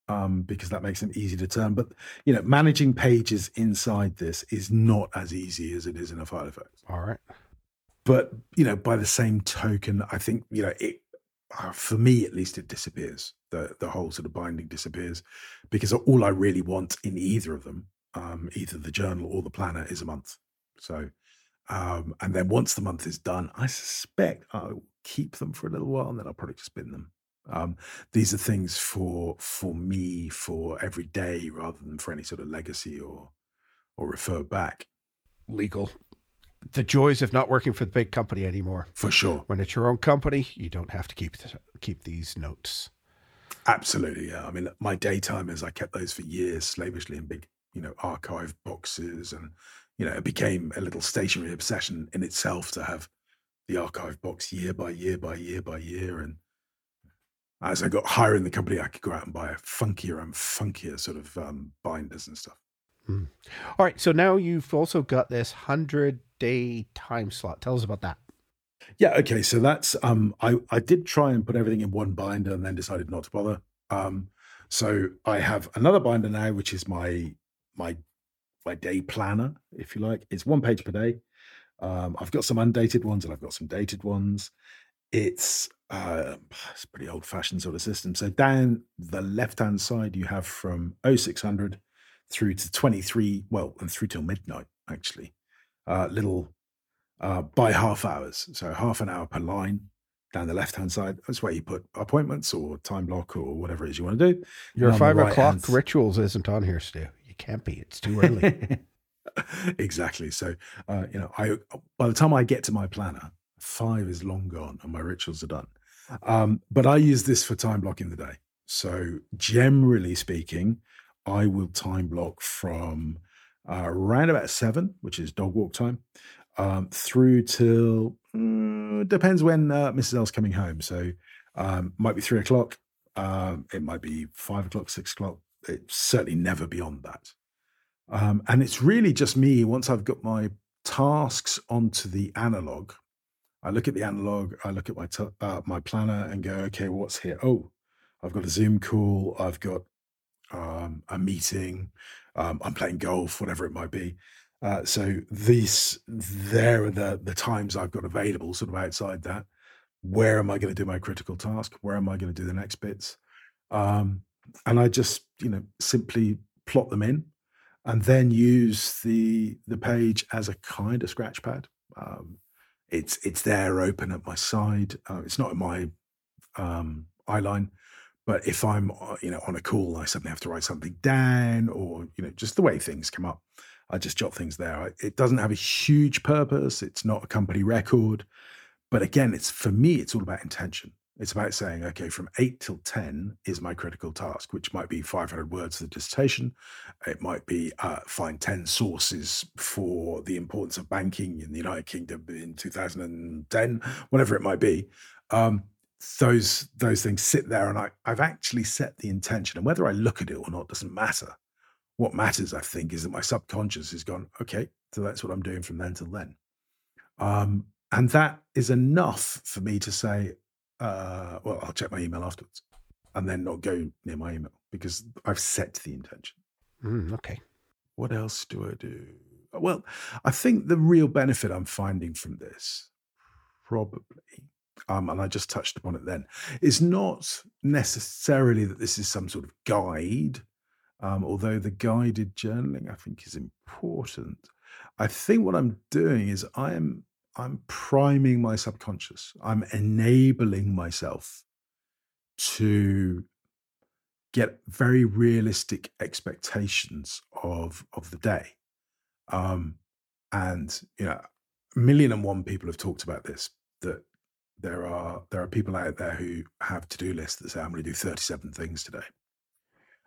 um, because that makes them easy to turn. But you know, managing pages inside this is not as easy as it is in a Filofax. All right. But you know, by the same token, I think you know it. Uh, for me, at least, it disappears. The the whole sort of binding disappears because all I really want in either of them, um, either the journal or the planner, is a month. So, um, and then once the month is done, I suspect I'll keep them for a little while, and then I'll probably just bin them. Um, these are things for for me for every day rather than for any sort of legacy or or refer back. Legal. The joys of not working for the big company anymore. For sure. When it's your own company, you don't have to keep the, keep these notes. Absolutely, yeah. I mean, my daytimers, I kept those for years slavishly in big, you know, archive boxes, and you know, it became a little stationary obsession in itself to have the archive box year by year by year by year, and as I got higher in the company, I could go out and buy a funkier and funkier sort of um, binders and stuff. Mm. All right. So now you've also got this 100 day time slot. Tell us about that. Yeah. Okay. So that's, um, I, I did try and put everything in one binder and then decided not to bother. Um, so I have another binder now, which is my, my, my day planner, if you like. It's one page per day. Um, I've got some undated ones and I've got some dated ones. It's uh, it's a pretty old fashioned sort of system. So down the left hand side, you have from 0600 through to 23, well, and through till midnight, actually. Uh, little uh, by half hours. So half an hour per line down the left hand side. That's where you put appointments or time block or whatever it is you want to do. Your five o'clock rituals isn't on here, Stu. You can't be. It's too early. exactly. So, uh, you know, I by the time I get to my planner, five is long gone and my rituals are done. Um, but I use this for time blocking the day. So generally speaking, I will time block from uh, around about seven, which is dog walk time, um, through till mm, depends when uh, Mrs. L's coming home. So um, might be three o'clock. Um, it might be five o'clock, six o'clock. It's certainly never beyond that. Um, and it's really just me once I've got my tasks onto the analog I look at the analog, I look at my t- uh, my planner, and go, okay, what's here? Oh, I've got a Zoom call, I've got um, a meeting, um, I'm playing golf, whatever it might be. Uh, so these, there are the the times I've got available, sort of outside that. Where am I going to do my critical task? Where am I going to do the next bits? Um, and I just, you know, simply plot them in, and then use the the page as a kind of scratch pad. Um, it's it's there open at my side. Uh, it's not in my um, eyeline, but if I'm uh, you know on a call, I suddenly have to write something down, or you know just the way things come up, I just jot things there. It doesn't have a huge purpose. It's not a company record, but again, it's for me, it's all about intention. It's about saying, okay, from eight till 10 is my critical task, which might be 500 words of the dissertation. It might be uh, find 10 sources for the importance of banking in the United Kingdom in 2010, whatever it might be. Um, those those things sit there and I, I've actually set the intention. And whether I look at it or not doesn't matter. What matters, I think, is that my subconscious has gone, okay, so that's what I'm doing from then till then. Um, and that is enough for me to say, uh, well, I'll check my email afterwards and then not go near my email because I've set the intention. Mm, okay. What else do I do? Well, I think the real benefit I'm finding from this, probably, um, and I just touched upon it then, is not necessarily that this is some sort of guide, um, although the guided journaling I think is important. I think what I'm doing is I am I'm priming my subconscious. I'm enabling myself to get very realistic expectations of of the day. Um, and you know, a million and one people have talked about this. That there are there are people out there who have to do lists that say I'm going to do 37 things today.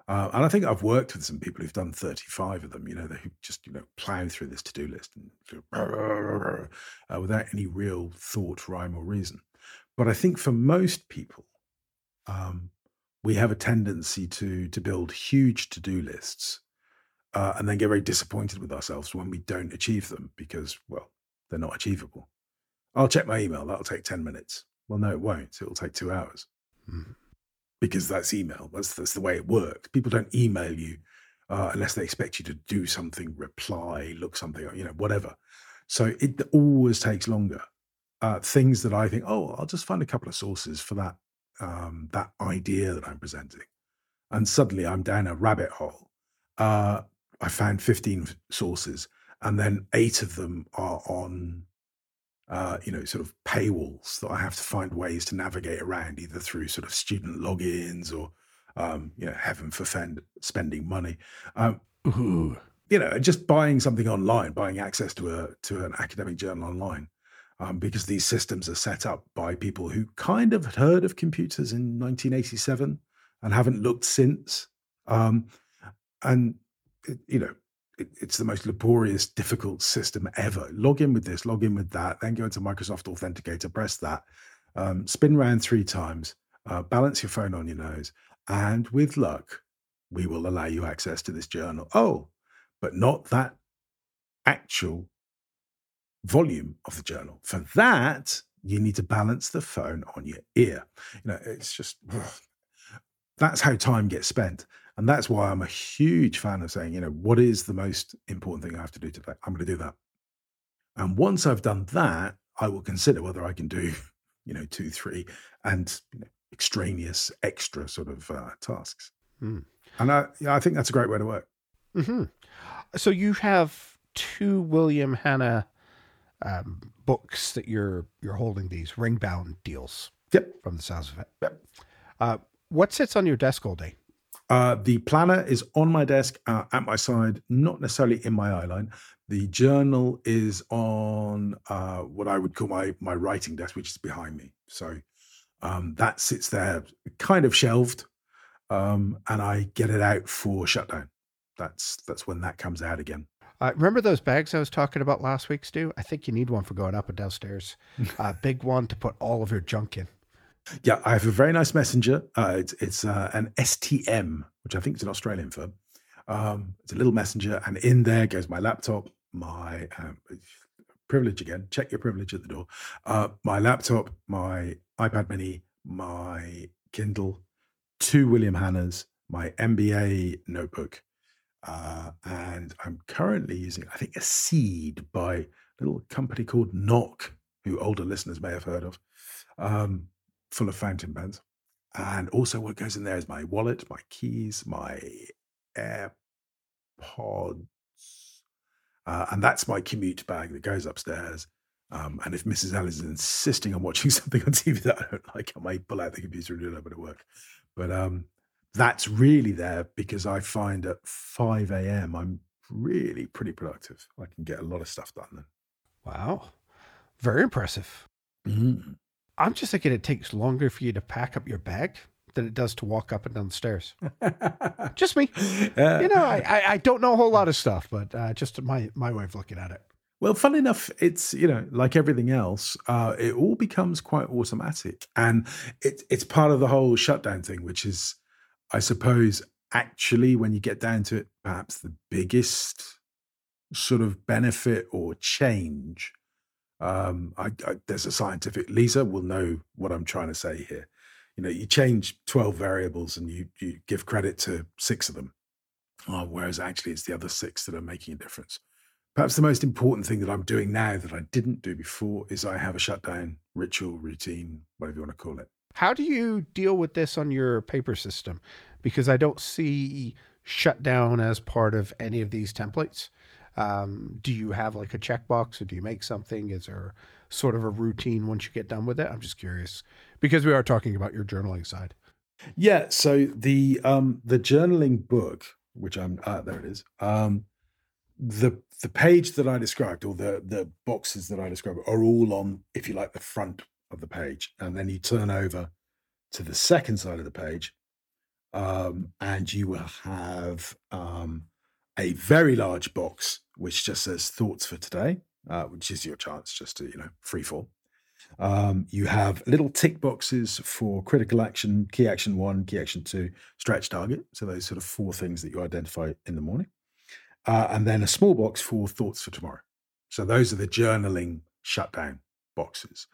Uh, and I think I've worked with some people who've done 35 of them, you know, who just, you know, plow through this to do list and uh, without any real thought, rhyme, or reason. But I think for most people, um, we have a tendency to to build huge to do lists uh, and then get very disappointed with ourselves when we don't achieve them because, well, they're not achievable. I'll check my email. That'll take 10 minutes. Well, no, it won't. It'll take two hours. Mm because that's email. That's that's the way it works. People don't email you uh, unless they expect you to do something, reply, look something, you know, whatever. So it always takes longer. Uh, things that I think, oh, I'll just find a couple of sources for that um, that idea that I'm presenting, and suddenly I'm down a rabbit hole. Uh, I found 15 sources, and then eight of them are on uh, you know, sort of paywalls that I have to find ways to navigate around, either through sort of student logins or, um, you know, heaven forfend spending money. Um, you know, just buying something online, buying access to a to an academic journal online, um, because these systems are set up by people who kind of had heard of computers in 1987 and haven't looked since. Um, and you know, it, it's the most laborious, difficult system ever. Log in with this, log in with that, then go into Microsoft Authenticator, press that, um, spin round three times, uh, balance your phone on your nose, and with luck, we will allow you access to this journal. Oh, but not that actual volume of the journal. For that, you need to balance the phone on your ear. You know, it's just ugh. that's how time gets spent. And that's why I'm a huge fan of saying, you know, what is the most important thing I have to do today? I'm going to do that. And once I've done that, I will consider whether I can do, you know, two, three, and you know, extraneous, extra sort of uh, tasks. Mm. And I, I think that's a great way to work. Mm-hmm. So you have two William Hannah um, books that you're you're holding these ringbound deals. Yep. From the sounds of it. Yep. Uh, what sits on your desk all day? Uh, the planner is on my desk uh, at my side, not necessarily in my eyeline. The journal is on uh, what I would call my my writing desk, which is behind me. So um, that sits there, kind of shelved, um, and I get it out for shutdown. That's that's when that comes out again. Uh, remember those bags I was talking about last week, Stu? I think you need one for going up and downstairs. A big one to put all of your junk in. Yeah, I have a very nice messenger. Uh, it's it's uh, an STM, which I think is an Australian firm. Um, it's a little messenger, and in there goes my laptop, my um, privilege again. Check your privilege at the door. Uh, my laptop, my iPad Mini, my Kindle, two William Hannahs, my MBA notebook, uh, and I'm currently using, I think, a seed by a little company called Nock, who older listeners may have heard of. Um, full of fountain pens. And also, what goes in there is my wallet, my keys, my AirPods. Uh, and that's my commute bag that goes upstairs. Um, and if Mrs. Ellis is insisting on watching something on TV that I don't like, I might pull out the computer and do a little bit of work. But um, that's really there because I find at 5 a.m. I'm really pretty productive. I can get a lot of stuff done then. Wow. Very impressive. Mm-hmm. I'm just thinking it takes longer for you to pack up your bag than it does to walk up and down the stairs. just me. Uh, you know, I, I, I, don't know a whole lot of stuff, but uh, just my, my way of looking at it. Well, fun enough, it's, you know, like everything else, uh, it all becomes quite automatic. And it, it's part of the whole shutdown thing, which is, I suppose, actually, when you get down to it, perhaps the biggest sort of benefit or change Um, I, I, there's a scientific Lisa will know what I'm trying to say here. You know, you change 12 variables and you you give credit to six of them, uh, whereas actually it's the other six that are making a difference. Perhaps the most important thing that I'm doing now that I didn't do before is I have a shutdown ritual, routine, whatever you want to call it. How do you deal with this on your paper system? Because I don't see shutdown as part of any of these templates. Um, do you have like a checkbox or do you make something? Is there sort of a routine once you get done with it? I'm just curious because we are talking about your journaling side. Yeah. So the um, the journaling book, which I'm uh, there it is. Um, the the page that I described, or the the boxes that I described, are all on, if you like, the front of the page, and then you turn over to the second side of the page, um, and you will have um, a very large box which just says thoughts for today, uh, which is your chance just to you know free fall. Um, you have little tick boxes for critical action, key action one, key action two, stretch target. So those sort of four things that you identify in the morning uh, and then a small box for thoughts for tomorrow. So those are the journaling shutdown boxes.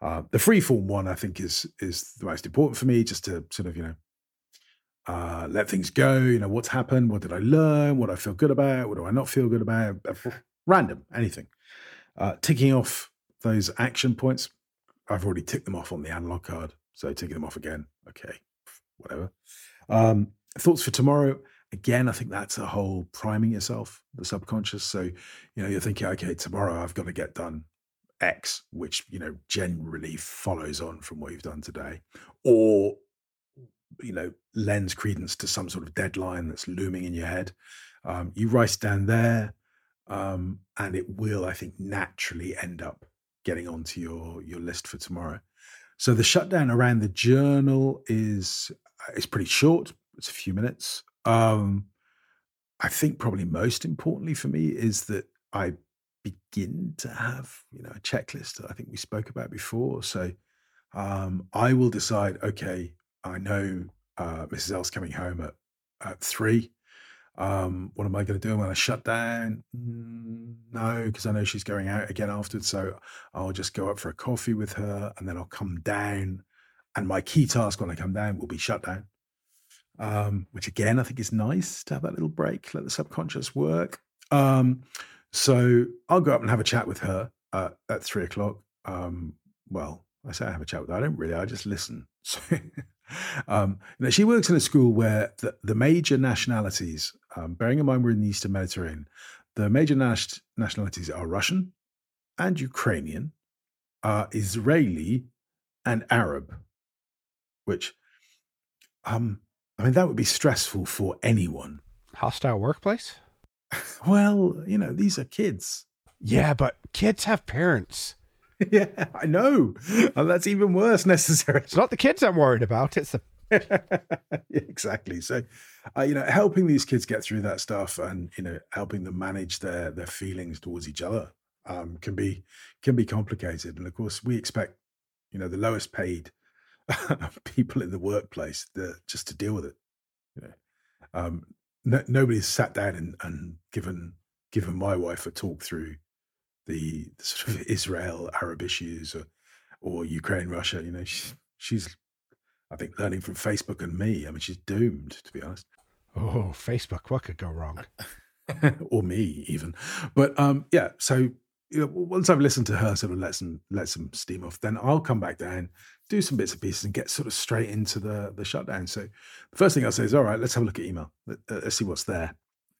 Uh, the freeform one, I think, is is the most important for me, just to sort of you know uh, let things go. You know, what's happened? What did I learn? What do I feel good about? What do I not feel good about? Random, anything. Uh, ticking off those action points. I've already ticked them off on the analog card, so ticking them off again. Okay, whatever. Um, thoughts for tomorrow again, I think that's a whole priming yourself, the subconscious. So, you know, you're thinking, okay, tomorrow I've got to get done X, which, you know, generally follows on from what you've done today, or, you know, lends credence to some sort of deadline that's looming in your head. Um, you write down there, um, and it will, I think, naturally end up getting onto your your list for tomorrow. So the shutdown around the journal is is pretty short. It's a few minutes. Um, I think probably most importantly for me is that I begin to have, you know, a checklist that I think we spoke about before. So um, I will decide, okay, I know uh, Mrs. L's coming home at, at three. Um, what am I going to do? Am I'm going to shut down. Mm, no, because I know she's going out again afterwards. So I'll just go up for a coffee with her and then I'll come down. And my key task when I come down will be shut down um, which again I think is nice to have that little break, let the subconscious work. Um, so I'll go up and have a chat with her uh, at three o'clock. Um, well, I say I have a chat with her. I don't really. I just listen. So, um, know, she works in a school where the, the major nationalities, um, bearing in mind we're in the Eastern Mediterranean, the major nas- nationalities are Russian and Ukrainian, uh, Israeli and Arab, which um, I mean, that would be stressful for anyone. Hostile workplace? well, you know, these are kids. Yeah, but kids have parents. yeah, I know. And that's even worse necessary. It's not the kids I'm worried about. It's the exactly. So, uh, you know, helping these kids get through that stuff and you know helping them manage their their feelings towards each other um, can be can be complicated. And of course, we expect you know the lowest paid people in the workplace that, just to deal with it. You know, um, no, nobody's sat down and, and given given my wife a talk through the, the sort of Israel Arab issues or or Ukraine Russia. You know, she, she's I think learning from Facebook and me. I mean, she's doomed to be honest. Oh, Facebook! What could go wrong? or me even. But um, yeah. So you know, once I've listened to her, sort of let some let some steam off, then I'll come back down do some bits and pieces and get sort of straight into the the shutdown. So the first thing I'll say is, all right, let's have a look at email. Let, us uh, see what's there.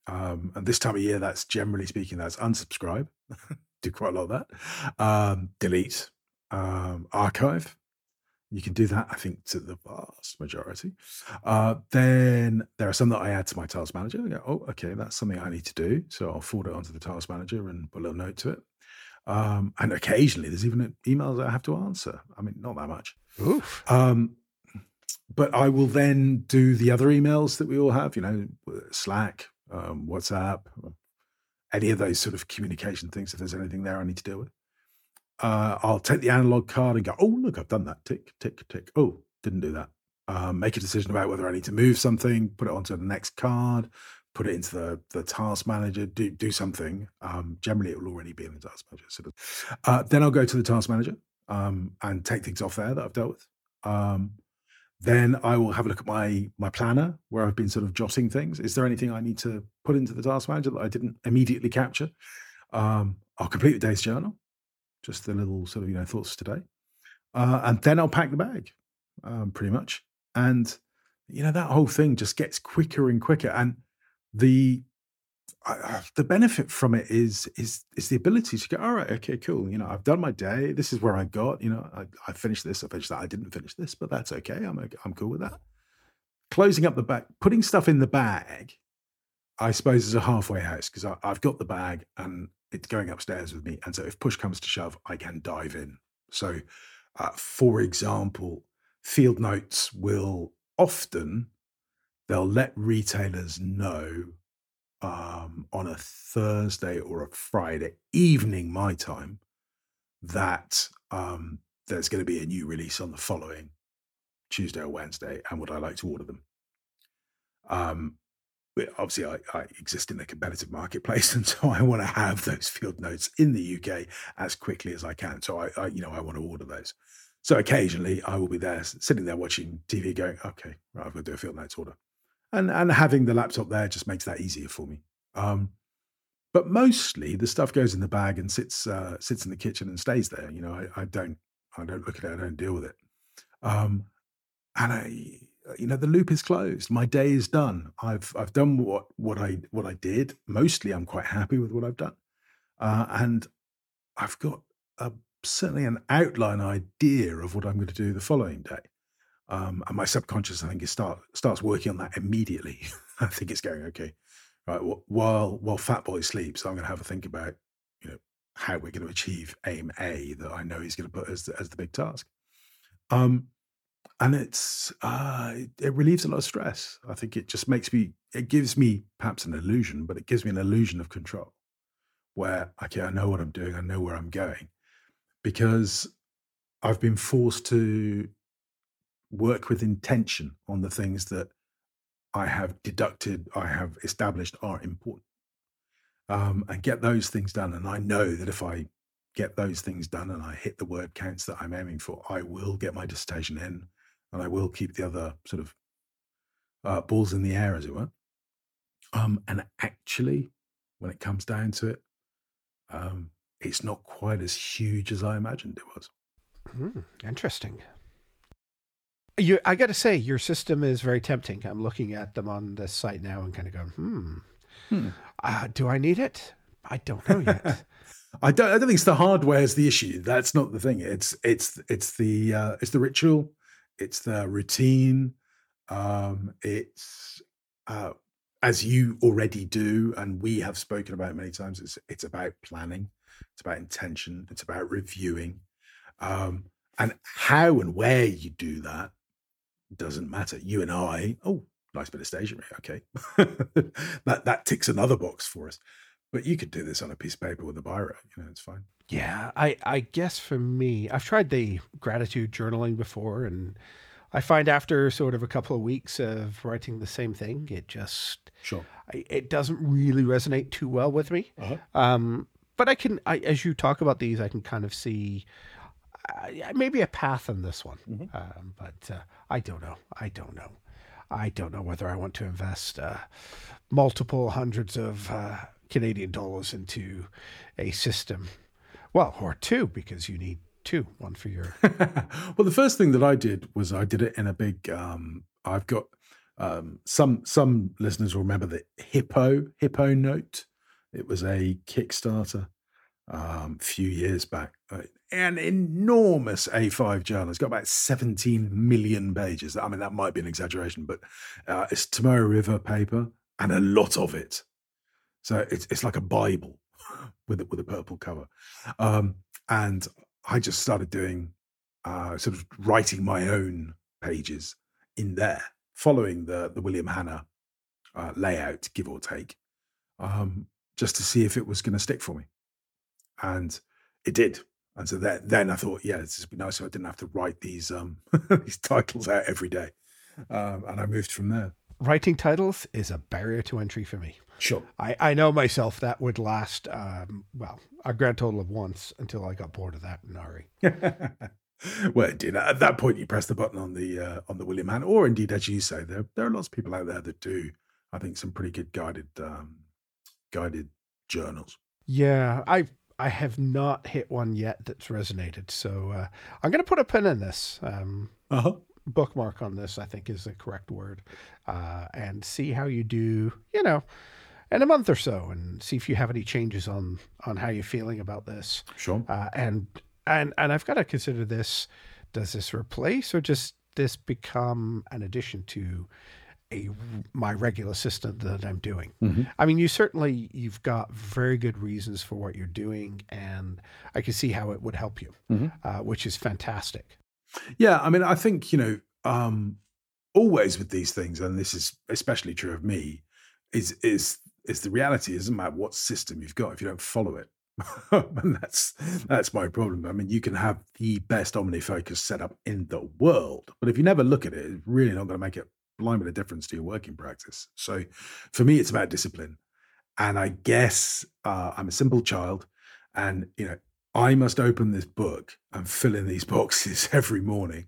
Um, and this time of year, that's generally speaking, that's unsubscribe. do quite a lot of that. Um, delete, um, archive. You can do that, I think, to the vast majority. Uh, then there are some that I add to my task manager. I go, oh, okay, that's something I need to do. So I'll forward it onto the task manager and put a little note to it. Um, and occasionally there's even emails I have to answer. I mean, not that much. Oof. Um, but I will then do the other emails that we all have, you know, Slack, um, WhatsApp, any of those sort of communication things. If there's anything there I need to deal with, uh, I'll take the analog card and go, oh, look, I've done that. Tick, tick, tick. Oh, didn't do that. Um, make a decision about whether I need to move something, put it onto the next card, put it into the, the task manager, do do something. Um, generally, it will already be in the task manager. So uh, then I'll go to the task manager um, and take things off there that I've dealt with. Um, then I will have a look at my my planner where I've been sort of jotting things. Is there anything I need to put into the task manager that I didn't immediately capture? Um, I'll complete the day's journal, just the little sort of you know thoughts today, uh, and then I'll pack the bag, um, pretty much. And you know that whole thing just gets quicker and quicker, and the uh, the benefit from it is is is the ability to go all right okay cool you know i've done my day this is where i got you know i, I finished this i finished that i didn't finish this but that's okay i'm i'm cool with that. Closing up the bag putting stuff in the bag i suppose is a halfway house because i've got the bag and it's going upstairs with me and so if push comes to shove i can dive in. So uh, for example field notes will often they'll let retailers know um, on a Thursday or a Friday evening, my time, that um, there's going to be a new release on the following Tuesday or Wednesday, and would I like to order them? Um, obviously, I, I, exist in a competitive marketplace, and so I want to have those field notes in the UK as quickly as I can. So I, I, you know, I want to order those. So occasionally, I will be there, sitting there watching TV, going, "Okay, right, I've got to do a field notes order." And and having the laptop there just makes that easier for me. Um, but mostly the stuff goes in the bag and sits uh, sits in the kitchen and stays there. You know, I, I, don't I don't look at it. I don't deal with it. Um, and I, you know, the loop is closed. My day is done. I've I've done what what I what I did. Mostly, I'm quite happy with what I've done, uh, and I've got a, certainly an outline idea of what I'm going to do the following day. Um, and my subconscious, I think, is start starts working on that immediately. I think it's going okay. Right, while while Fat Boy sleeps, I'm going to have a think about you know how we're going to achieve aim A that I know he's going to put as as the big task. Um, and it's uh, it, it relieves a lot of stress. I think it just makes me it gives me perhaps an illusion, but it gives me an illusion of control, where okay, I know what I'm doing, I know where I'm going, because I've been forced to work with intention on the things that I have deducted, I have established are important, um, and get those things done. And I know that if I get those things done and I hit the word counts that I'm aiming for, I will get my dissertation in, and I will keep the other sort of uh, balls in the air, as it were. Um, and actually, when it comes down to it, um, it's not quite as huge as I imagined it was. Mm, interesting. You, I got to say, your system is very tempting. I'm looking at them on this site now and kind of going, hmm, hmm. Uh, do I need it? I don't know yet. I don't. I don't think it's the hardware is the issue. That's not the thing. It's it's it's the uh, it's the ritual. It's the routine. Um, it's uh, as you already do, and we have spoken about many times. It's it's about planning. It's about intention. It's about reviewing, um, and how and where you do that doesn't matter. You and I, oh, nice bit of stationery. Okay. that that ticks another box for us. But you could do this on a piece of paper with a biro, you know, it's fine. Yeah, I, I guess for me, I've tried the gratitude journaling before and I find after sort of a couple of weeks of writing the same thing, it just sure it doesn't really resonate too well with me. Uh-huh. Um, but I can, I, as you talk about these, I can kind of see uh, maybe a path in this one, mm-hmm. um, but uh, I don't know. I don't know. I don't know whether I want to invest uh, multiple hundreds of uh, Canadian dollars into a system. Well, or two, because you need two, one for your. well, the first thing that I did was I did it in a big. Um, I've got um, some some listeners will remember the Hippo Hippo Note. It was a Kickstarter um, a few years back. Uh, an enormous A5 journal. It's got about 17 million pages. I mean, that might be an exaggeration, but uh, it's Tomoe River paper and a lot of it. So it's it's like a Bible with it with a purple cover. Um, and I just started doing uh, sort of writing my own pages in there, following the the William Hannah uh, layout, give or take, um, just to see if it was going to stick for me. And it did. And so that, then I thought, yeah, this would be nice if I didn't have to write these um, these titles out every day. Um, and I moved from there. writing titles is a barrier to entry for me. Sure. I, I know myself that would last, um, well, a grand total of once until I got bored of that in Ari. well, indeed, at that point, you press the button on the uh, on the William Hannah, or indeed, as you say, there there are lots of people out there that do. I think some pretty good guided um, guided journals. Yeah, I I have not hit one yet that's resonated, so uh, I'm going to put a pin in this. Um, Uh-huh. bookmark on this, I think is the correct word, uh, and see how you do. You know, in a month or so, and see if you have any changes on on how you're feeling about this. Sure. Uh, and and and I've got to consider this: does this replace or just this become an addition to a my regular system that I'm doing? Mhm. I mean, you certainly you've got very good reasons for what you're doing, and I can see how it would help you, Mhm. uh, which is fantastic. Yeah, I mean, I think you know, um, always with these things, and this is especially true of me, is is is the reality. It doesn't matter what system you've got if you don't follow it, and that's that's my problem. I mean, you can have the best OmniFocus setup in the world, but if you never look at it, it's really not going to make a blind bit of difference to your working practice. So, for me, it's about discipline, and I guess uh, I'm a simple child, and you know, I must open this book and fill in these boxes every morning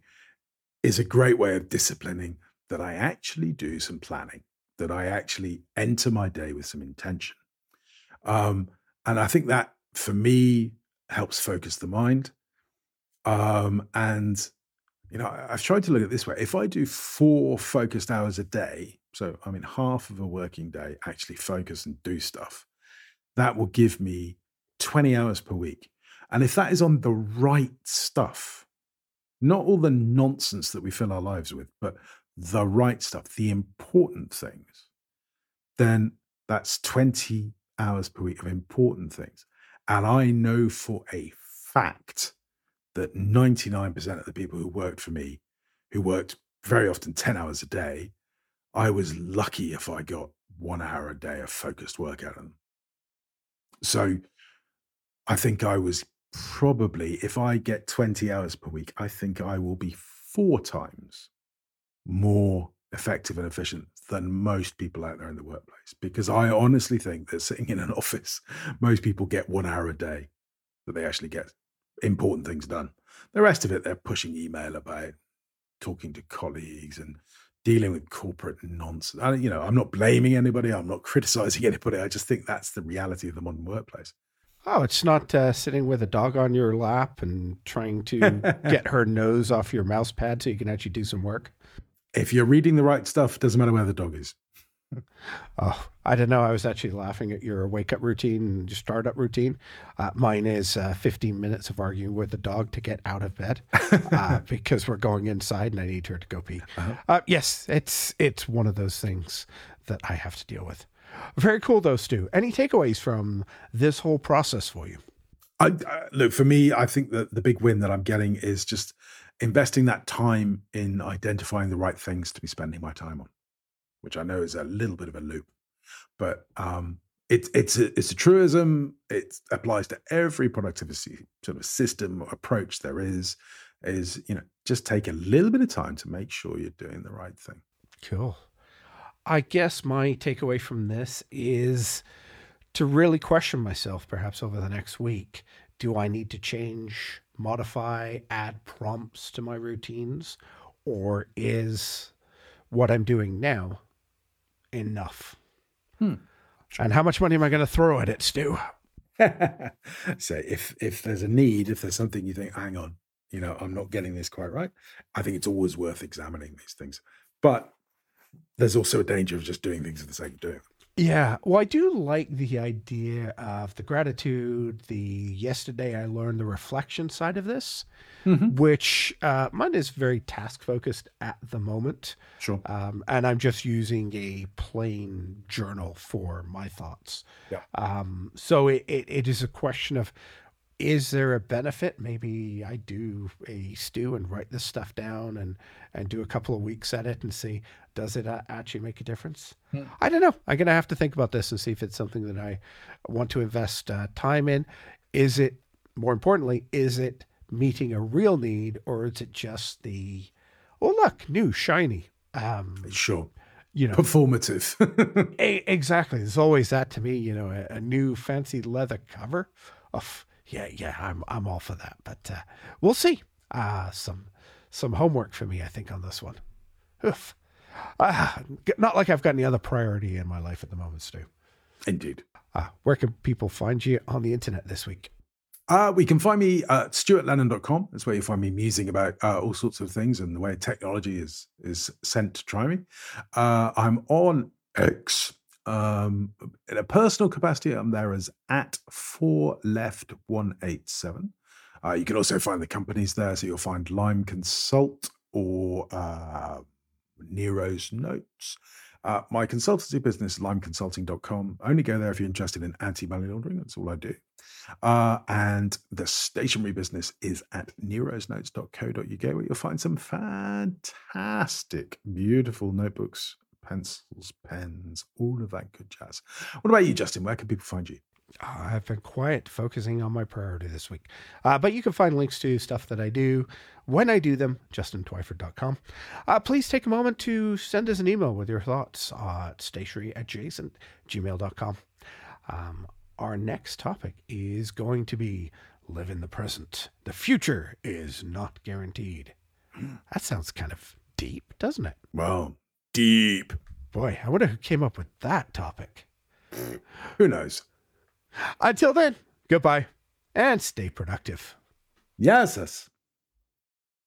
is a great way of disciplining that I actually do some planning, that I actually enter my day with some intention. Um, and I think that for me helps focus the mind. Um, and, you know, I've tried to look at it this way. If I do four focused hours a day, so I mean, half of a working day, actually focus and do stuff, that will give me 20 hours per week. And if that is on the right stuff, not all the nonsense that we fill our lives with, but the right stuff, the important things, then that's 20 hours per week of important things. And I know for a fact that 99% of the people who worked for me, who worked very often 10 hours a day, I was lucky if I got one hour a day of focused work out of them. So I think I was probably, if I get 20 hours per week, I think I will be four times more effective and efficient than most people out there in the workplace. Because I honestly think that sitting in an office, most people get one hour a day that they actually get important things done. The rest of it, they're pushing email about, talking to colleagues and dealing with corporate nonsense. I, you know, I'm not blaming anybody. I'm not criticizing anybody. I just think that's the reality of the modern workplace. Oh, it's not uh, sitting with a dog on your lap and trying to get her nose off your mouse pad so you can actually do some work. If you're reading the right stuff, doesn't matter where the dog is. Oh, I don't know. I was actually laughing at your wake up routine and your startup routine. Uh, mine is uh, 15 minutes of arguing with the dog to get out of bed uh, because we're going inside and I need her to go pee. Uh-huh. Uh, yes, it's it's one of those things that I have to deal with. Very cool, though, Stu. Any takeaways from this whole process for you? I, I look for me. I think that the big win that I'm getting is just investing that time in identifying the right things to be spending my time on, which I know is a little bit of a loop, but um, it's it's a, it's a truism. It applies to every productivity sort of system or approach there is. Is you know just take a little bit of time to make sure you're doing the right thing. Cool. I guess my takeaway from this is to really question myself perhaps over the next week. Do I need to change, modify, add prompts to my routines? Or is what I'm doing now enough? Hmm. And how much money am I going to throw at it, Stu? so if if there's a need, if there's something you think, hang on, you know, I'm not getting this quite right, I think it's always worth examining these things. But there's also a danger of just doing things for the sake of doing them. Yeah. Well, I do like the idea of the gratitude, the yesterday I learned the reflection side of this, which uh, mine is very task focused at the moment. Sure. Um, and I'm just using a plain journal for my thoughts. Yeah. Um, so it, it, it is a question of is there a benefit? Maybe I do a Stu and write this stuff down and, and do a couple of weeks at it and see does it uh, actually make a difference? I don't know. I'm to have to think about this and see if it's something that I want to invest uh, time in. Is it, more importantly, is it meeting a real need or is it just the, oh, look, new, shiny? Um, Sure. you know, Performative. a- exactly. There's always that to me. You know, a, a new fancy leather cover. Of yeah, yeah, I'm I'm all for that. But uh, we'll see. Uh, some some homework for me, I think, on this one. Oof. Uh, not like I've got any other priority in my life at the moment, Stu. Indeed. Uh, where can people find you on the internet this week? Uh, we can find me at stuartlennon.com. That's where you find me musing about uh, all sorts of things and the way technology is is sent to try me. Uh, I'm on X. Um, in a personal capacity, I'm there as at four left one eight seven. Uh, you can also find the companies there, so you'll find Lime Consult or uh, Nero's Notes. Uh, my consultancy business, limeconsulting.com. Only go there if you're interested in anti money laundering. That's all I do. Uh, and the stationery business is at nerosnotes.co.uk, where you'll find some fantastic, beautiful notebooks, pencils, pens, all of that good jazz. What about you, Justin? Where can people find you? I've been quiet, focusing on my priority this week. Uh, but you can find links to stuff that I do when I do them, justintwyford.com. Uh, please take a moment to send us an email with your thoughts at stationeryadjacent, gmail.com. Um, our next topic is going to be live in the present. The future is not guaranteed. That sounds kind of deep, doesn't it? Well, deep. Boy, I wonder who came up with that topic. Who knows? Until then, goodbye and stay productive. Yes, yes.